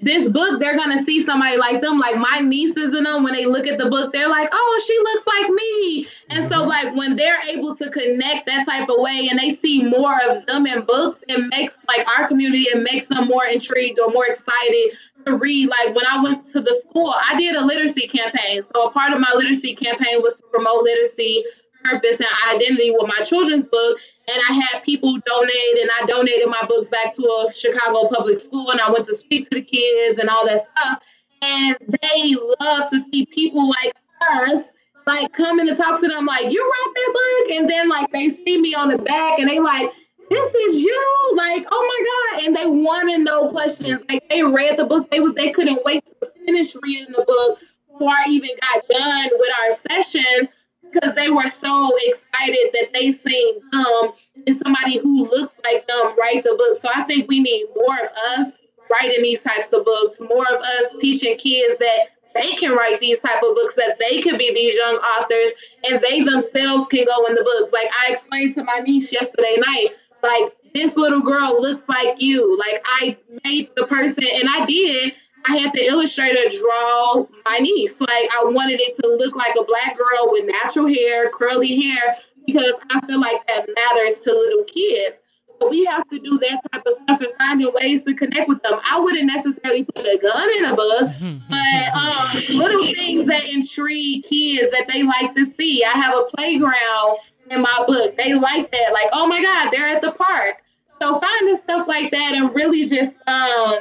this book, they're gonna see somebody like them, like my nieces and them. When they look at the book, they're like, "Oh, she looks like me." And so, Mm-hmm. like when they're able to connect that type of way, and they see more of them in books, it makes like our community, it makes them more intrigued or more excited to read. Like when I went to the school, I did a literacy campaign. So a part of my literacy campaign was to promote literacy, purpose, and identity with my children's book. And I had people donate, and I donated my books back to a Chicago public school, and I went to speak to the kids and all that stuff. And they love to see people like us, like coming to talk to them, like you wrote that book, and then like they see me on the back, and they like, this is you, like oh my god, and they want to know questions. Like they read the book, they was they couldn't wait to finish reading the book before I even got done with our session because they were so excited that they seen um and somebody who looks like them write the book. So I think we need more of us writing these types of books, more of us teaching kids that they can write these type of books, that they can be these young authors, and they themselves can go in the books. Like I explained to my niece yesterday night, like this little girl looks like you. Like I made the person, and I did. I had the illustrator draw my niece. Like I wanted it to look like a black girl with natural hair, curly hair, because I feel like that matters to little kids. So we have to do that type of stuff and finding ways to connect with them. I wouldn't necessarily put a gun in a book, but um, little things that intrigue kids that they like to see. I have a playground in my book. They like that. Like, oh my God, they're at the park. So finding stuff like that and really just um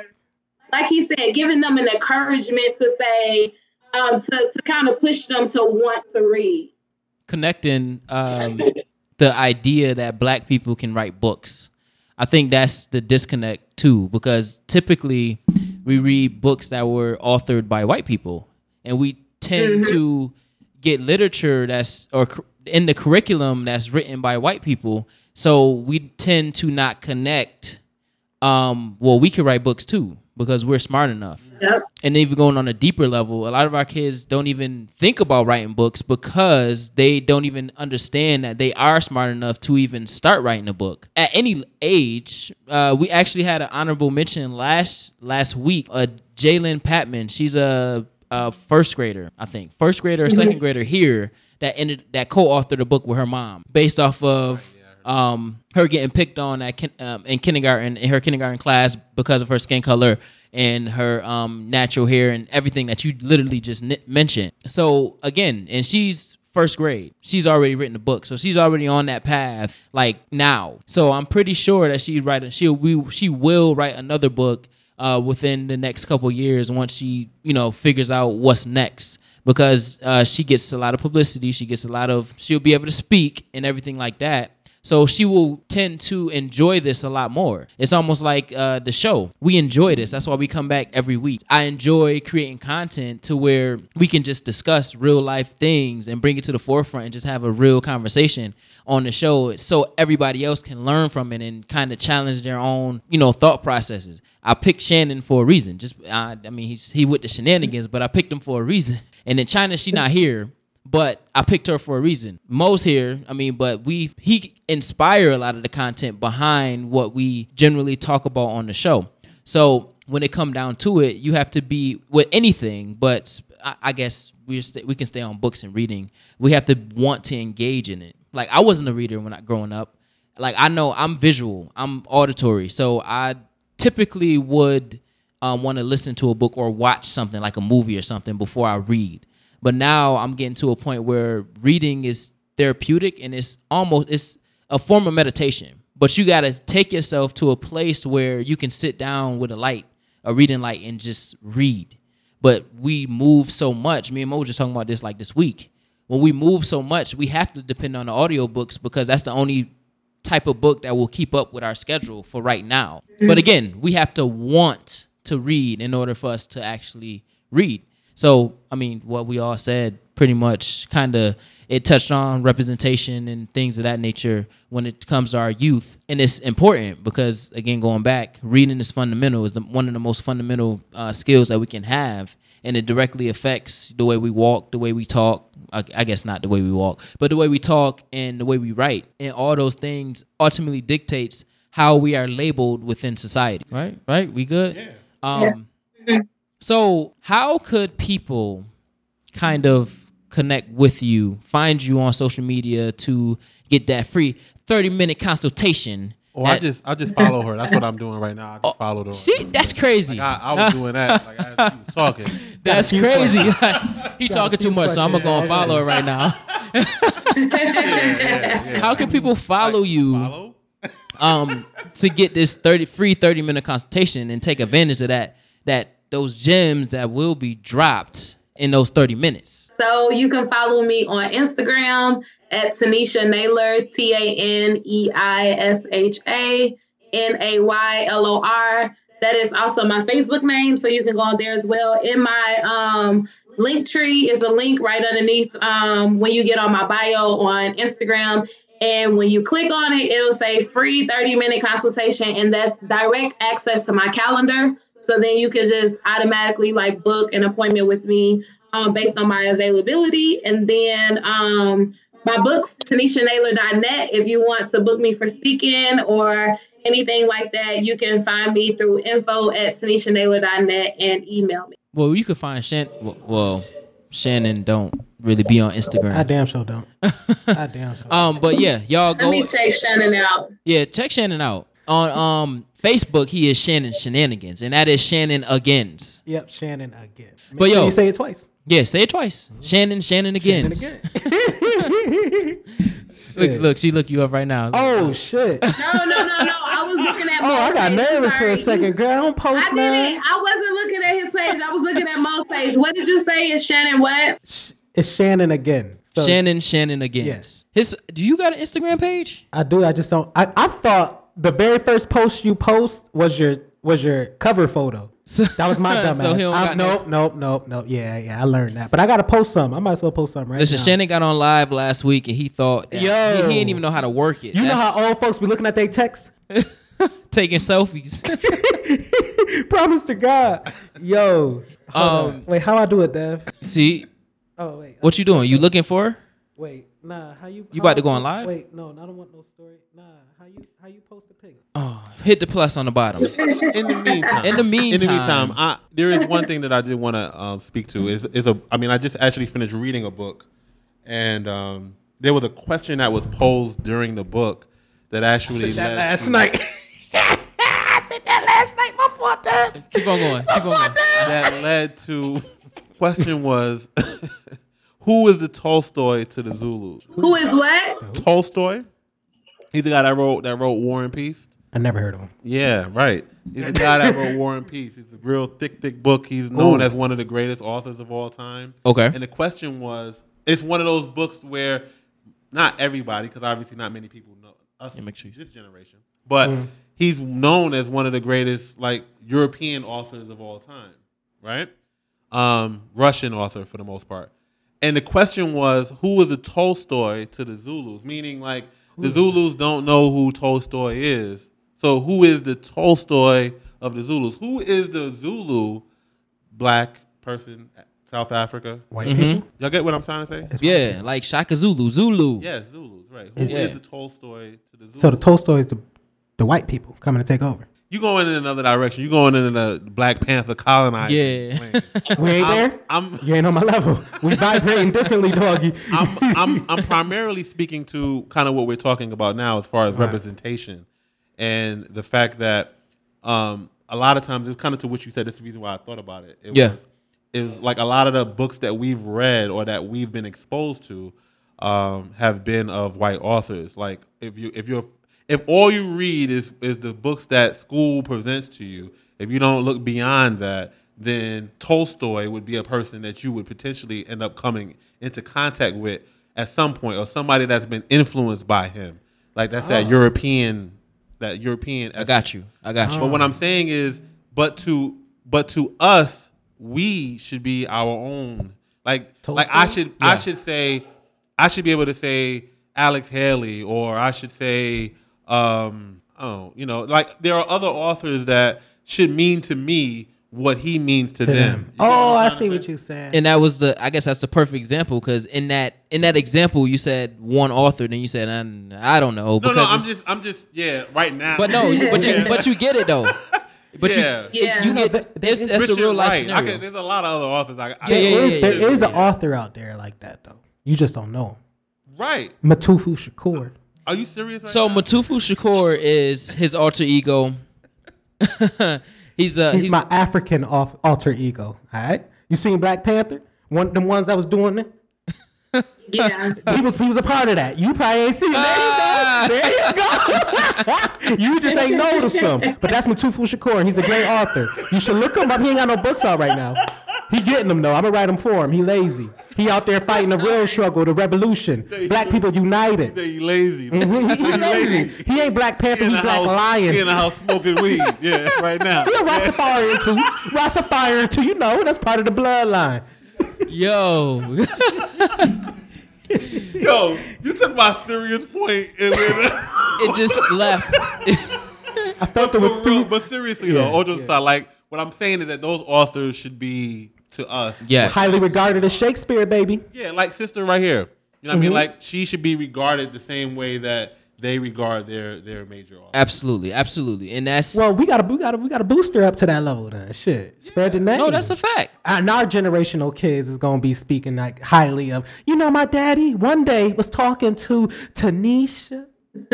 like he said, giving them an encouragement to say, um, to, to kind of push them to want to read. connecting um, the idea that black people can write books. I think that's the disconnect too, because typically we read books that were authored by white people, and we tend to get literature that's or in the curriculum that's written by white people. So we tend to not connect. Um, well, we could write books too because we're smart enough Yep. and even going on a deeper level, a lot of our kids don't even think about writing books because they don't even understand that they are smart enough to even start writing a book at any age. Uh, we actually had an honorable mention last last week. Uh, Jalen Patman, she's a, a first grader, I think, first grader or second grader here that ended that co-authored a book with her mom based off of um, her getting picked on at um, in kindergarten in her kindergarten class because of her skin color and her um, natural hair and everything that you literally just n- mentioned. So again, and she's first grade. She's already written a book, so she's already on that path like now. So I'm pretty sure that she's writing. She we she will write another book uh, within the next couple years once she you know figures out what's next because uh, she gets a lot of publicity. She gets a lot of. She'll be able to speak and everything like that. So she will tend to enjoy this a lot more. It's almost like uh, the show. We enjoy this. That's why we come back every week. I enjoy creating content to where we can just discuss real life things and bring it to the forefront and just have a real conversation on the show so everybody else can learn from it and kind of challenge their own, you know, thought processes. I picked Shannon for a reason. Just, I, I mean, he's he with the shenanigans, but I picked him for a reason. And in China, she not here but I picked her for a reason. Mo's here, I mean, but we he inspire a lot of the content behind what we generally talk about on the show. So when it come down to it, you have to be with anything, but I, guess we we can stay on books and reading. We have to want to engage in it. Like I wasn't a reader when I growing up. Like I know I'm visual, I'm auditory, so I typically would um, want to listen to a book or watch something like a movie or something before I read. But now I'm getting to a point where reading is therapeutic and it's almost it's a form of meditation. But you got to take yourself to a place where you can sit down with a light, a reading light, and just read. But we move so much. Me and Mo were just talking about this like this week. When we move so much, we have to depend on the audiobooks because that's the only type of book that will keep up with our schedule for right now. But mm-hmm. again, we have to want to read in order for us to actually read. So, I mean, what we all said pretty much kind of it touched on representation and things of that nature when it comes to our youth. And it's important because, again, going back, reading is fundamental, is the, one of the most fundamental uh, skills that we can have. And it directly affects the way we walk, the way we talk. I, I guess not the way we walk, but the way we talk and the way we write. And all those things ultimately dictates how we are labeled within society. Right? Right? We good? Yeah. Um, So, how could people kind of connect with you, find you on social media to get that free 30 minute consultation? Or I just I just follow her. That's what I'm doing right now. I just follow her. See, that's crazy. Like, I, I was doing that. Like as she was talking. That's crazy. He's a talking too few much, so I'm gonna go and questions. follow her right now. How can people follow you Follow. um to get this 30 free 30 minute consultation and take advantage of that that those gems that will be dropped in those 30 minutes? So you can follow me on Instagram at Tanisha Naylor, T A N E I S H A N A Y L O R. That is also my Facebook name, so you can go on there as well. In my um, link tree is a link right underneath um, when you get on my bio on Instagram. And when you click on it, it'll say free 30 minute consultation, and that's direct access to my calendar. So then you can just automatically like book an appointment with me um, based on my availability. And then um, my books, TanishaNaylor.net. If you want to book me for speaking or anything like that, you can find me through info at TanishaNaylor.net and email me. Well, you could find Shan. Well, well, Shannon don't really be on Instagram. I damn sure don't. I damn sure. Um, but yeah, y'all Let go. me check Shannon out. Yeah, check Shannon out on um Facebook. He is Shannon Shenanigans, and that is Shannon Agains. Yep, Shannon again. Make But sure yo- you say it twice. Yeah, say it twice. Shannon Shannon Shannon Agains. again. Look, look, she look you up right now. Oh shit! No, no, no, no. I was looking at. oh, I Mo's got page. nervous for a second, girl. I don't post I now. didn't. I wasn't looking at his page. I was looking at Mo's page. What did you say? Is Shannon what? It's Shannon again. So Shannon Shannon Agains. Yes. His. Do you got an Instagram page? I do. I just don't. I, I thought the very first post you post was your was your cover photo. That was my dumb So he don't got I'm, no- nope, nope, nope, nope. Yeah, yeah. I learned that, but I gotta post some. I might as well post some right Listen, now. Shannon got on live last week and he thought that Yo. he, he didn't even know how to work it. You know how old folks be looking at their texts? taking selfies. Promise to God. Yo. Um. Wait, how I do it, Dev? See Oh wait. what you doing? You looking for? Wait. Nah. How you? You how about to go on live? Wait. No. I don't want no story. Nah. How you? How you post a pic? Oh, hit the plus on the bottom. In the meantime, In the in the meantime. meantime, I, there is one thing that I did want to um, speak to. Is is a? I mean, I just actually finished reading a book, and um, there was a question that was posed during the book that actually That last to- night. I said that last night. My fault, Dev. Keep on going. Keep on going. that led to. Question was, who is the Tolstoy to the Zulus? Who is what? Tolstoy. He's the guy that wrote that wrote War and Peace. I never heard of him. Yeah, right. He's the guy that wrote War and Peace. It's a real thick, thick book. He's known Ooh. as one of the greatest authors of all time. Okay. And the question was, it's one of those books where not everybody, because obviously not many people know us, Yeah, make sure you- this generation, but he's known as one of the greatest like European authors of all time, right? Um, Russian author for the most part. And the question was, who was the Tolstoy to the Zulus? Meaning, like the Zulus don't know who Tolstoy is. So, who is the Tolstoy of the Zulus? Who is the Zulu black person, South Africa? White Mm-hmm. people. Y'all get what I'm trying to say? Yeah, like Shaka Zulu, Zulu. Yes, Zulus, right? Who is Yeah. the Tolstoy to the Zulus? So the Tolstoy is the the white people coming to take over. You going in another direction. You going in the Black Panther colonizing. Yeah. lane. We ain't I'm- there. I'm- you ain't on my level. We vibrating differently, doggy. I'm, I'm I'm primarily speaking to kind of what we're talking about now as far as representation and the fact that um, a lot of times it's kind of to what you said. This is the reason why I thought about it. It Yeah. was it was like a lot of the books that we've read or that we've been exposed to um, have been of white authors. Like if you if you're if all you read is is the books that school presents to you, if you don't look beyond that, then Tolstoy would be a person that you would potentially end up coming into contact with at some point, or somebody that's been influenced by him. Like that's that ah. European, that European. I got you. I got you. But what I'm saying is, but to but to us, we should be our own. Like like I Tolstoy? should I should say I should be able to say Alex Haley or I should say um oh you know like there are other authors that should mean to me what he means to, To them. them. Oh, I'm I trying to see what you're saying. and that was the I guess that's the perfect example because in that in that example you said one author, then you said I, I don't know No, because no, I'm just I'm just yeah right now. but no, but you but you get it though. But Yeah. you, Yeah. you You know, get there- it's, there- that's a real life Wright. I scenario. can, there's a lot of other authors. I, I, Yeah, yeah, There- yeah, there yeah, is yeah. an author out there like that though. You just don't know him. Right. Matufu Shakur. Are you serious? Right So now? Matufu Shakur is his alter ego. he's uh He's, he's, my African off, alter ego. All right. You seen Black Panther? One of them ones that was doing it. Yeah. He was he was a part of that. You probably ain't seen. Ah. There you go. There you go. you just ain't noticed him. But that's Matufu Shakur. He's a great author. You should look him up. He ain't got no books out right now. He getting them though. I'm gonna write them for him. He lazy. He out there fighting the real struggle, the revolution. Black people united. Say he lazy. He, he, he lazy. He ain't Black Panther. in He's the Black house, Lion. He in the house smoking weed. Yeah, right now. He a Rastafarian too. Rastafarian too. You know that's part of the bloodline. yo. Yo, you took my serious point and then. it just left. I felt it was for real, too. but seriously Yeah, though, all jokes aside, like what I'm saying is that those authors should be to us. yeah. highly regarded as Shakespeare, baby. Yeah, like sister right here. You know what I mean? Mhm. Like she should be regarded the same way that they regard their their major author. Absolutely, absolutely, and that's Well, we gotta, we gotta, we gotta boost her up to that level. Then shit, spread the name. no, that's a fact. and our generational kids is gonna be speaking like highly of. You know, my daddy one day was talking to Tanisha.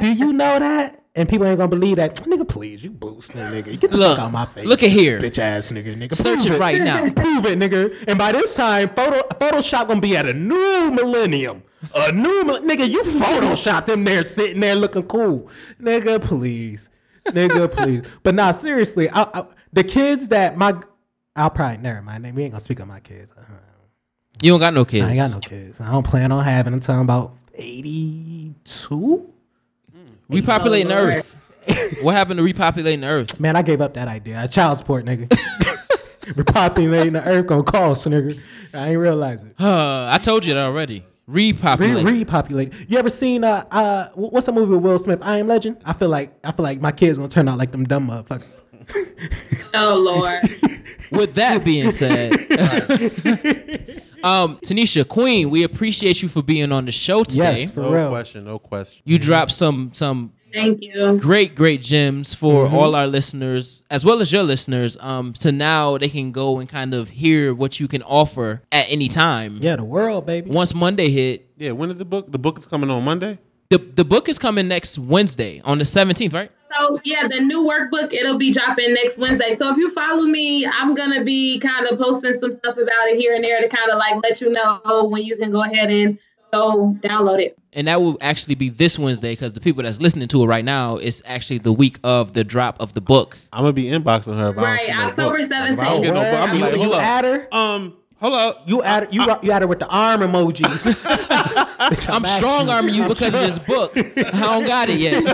Do you know that? And people ain't gonna believe that. Nigga, please, you boosting, that nigga. Get the Look, fuck out my face. look at here. bitch ass nigga. Nigga, Search it right now. Prove it, nigga. And by this time, photo Photoshop gonna be at a new millennium. A new nigga. You Photoshop them there sitting there looking cool, nigga. Please, nigga, please. But nah, seriously, I, I, the kids that my, I'll probably never mind. We ain't gonna speak on my kids. Uh-huh. You don't got no kids. I ain't got no kids. I don't plan on having I'm talking about eighty-two. Repopulating Oh, Earth. what happened to repopulating Earth? Man, I gave up that idea. Child support, nigga. Repopulating the earth gonna cost, nigga. I ain't realize it. Uh, I told you that already. Re- Repopulate. repopulate. You ever seen uh uh what's a movie with Will Smith? I Am Legend. I feel like I feel like my kids gonna turn out like them dumb motherfuckers. Oh Lord. With that being said, um, Tanisha Queen, we appreciate you for being on the show today. Yes, for No real. question, no question. You dropped some some Thank you. great great gems for Mm-hmm. all our listeners as well as your listeners. Um, so now they can go and kind of hear what you can offer at any time. Yeah, the world, baby. Once Monday hit, Yeah, when is the book? The book is coming on Monday. the the book is coming next Wednesday on the seventeenth, right? So yeah, the new workbook it'll be dropping next Wednesday. So if you follow me, I'm gonna be kind of posting some stuff about it here and there to kind of like let you know when you can go ahead and go download it. and that will actually be this Wednesday because the people that's listening to it right now is actually the week of the drop of the book. I'm gonna be inboxing her about Right, October I 17th. don't get no book. I'm you, like, you hold up. add her. Um, hold up. You add you you add her with the arm emojis. I'm strong arming you because of this book. I don't got it yet.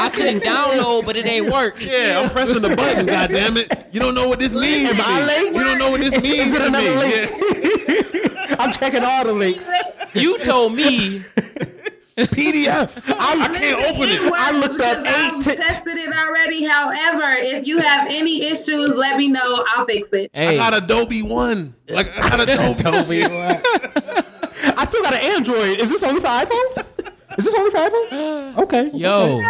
I couldn't download, but it ain't work. Yeah, I'm pressing the button. God damn it! You don't know what this means. Am I late? You don't know what this means Is it another me. link? Yeah. I'm checking all the links. You told me PDF. I, can't open It it. I looked up because eight I've tested it already. However, if you have any issues, let me know. I'll fix it. I got Adobe One. Like I got Adobe. I still got an Android. Is this only for iPhones? Is this only for iPhones? Okay. yo.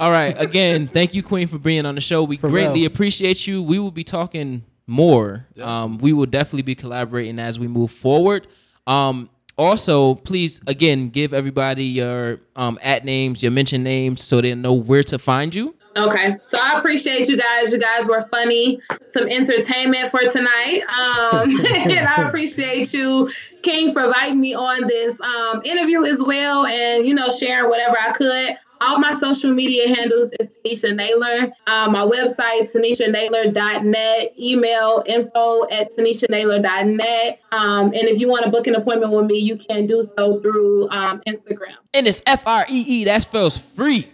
All right. Again, thank you, Queen, for being on the show. We For greatly real. appreciate you. We will be talking more. Um, we will definitely be collaborating as we move forward. Um, also, please again give everybody your um, at names, your mention names, so they know where to find you. Okay, so I appreciate you guys. You guys were funny, some entertainment for tonight, um, and I appreciate you, King, for inviting me on this um, interview as well, and you know sharing whatever I could. All my social media handles is Tanisha Naylor. Um, my website, TanishaNaylor.net. Email info at TanishaNaylor.net. Um, and if you want to book an appointment with me, you can do so through um, Instagram. And it's F R E E. That spells free.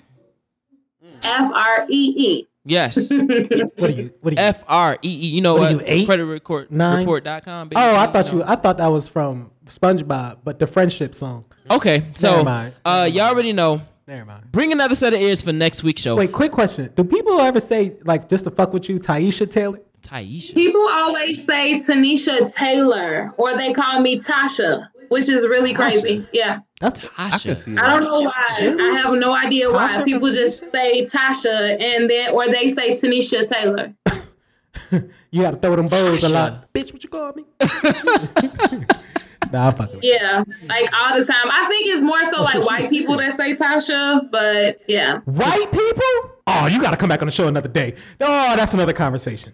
F R E E. Yes. What are you? What are you? F R E E. You know What what? are you, eight? Credit report, Nine? report.com. baby. oh, I thought you. I thought that was from SpongeBob, but the friendship song. Okay, so Never mind. uh, y'all already know. Never mind. Bring another set of ears for next week's show. Wait, quick question. Do people ever say like just to fuck with you, Taisha Taylor? Taisha. People always say Tanisha Taylor, or they call me Tasha, which is really crazy. Yeah. That's I can Tasha. see I don't know why. I have no idea why people from just say Tasha and then or they say Tanisha Taylor. you gotta throw them bows a lot. Bitch, what you call me? nah, I'm fucking. Yeah, like all the time. I think it's more so like white people that say Tasha, but yeah. White people? Oh, you gotta come back on the show another day. Oh, that's another conversation.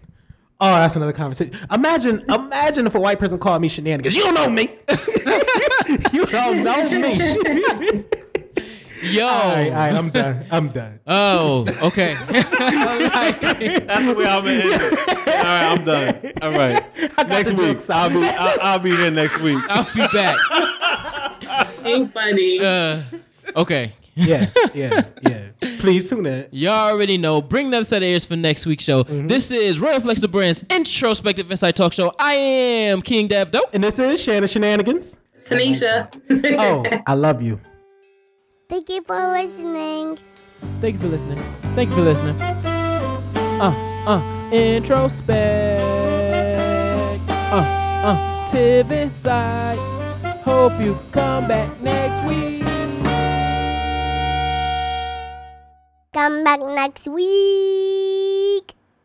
Oh, that's another conversation. Imagine, imagine if a white person called me shenanigans. You don't know me. you don't know me. Yo. all right, all right, I'm done. I'm done. Oh, okay. That's the way I'm gonna end it. All right, I'm done. All right. Next week, jokes I'll be I'll, I'll be here next week. I'll be back. Ain't funny. Uh, okay. Yeah, yeah, yeah. Please tune in. Y'all already know. Bring another set of ears for next week's show. This is Royal Flex the Brand's introspective insight talk show. I am King Dev Dope. And this is Shannon Shenanigans. Tanisha. Oh, I love you. Thank you for listening. Thank you for listening. Thank you for listening. Uh, uh, introspect. Uh, uh, Tiv inside. Hope you come back next week. Come back next week.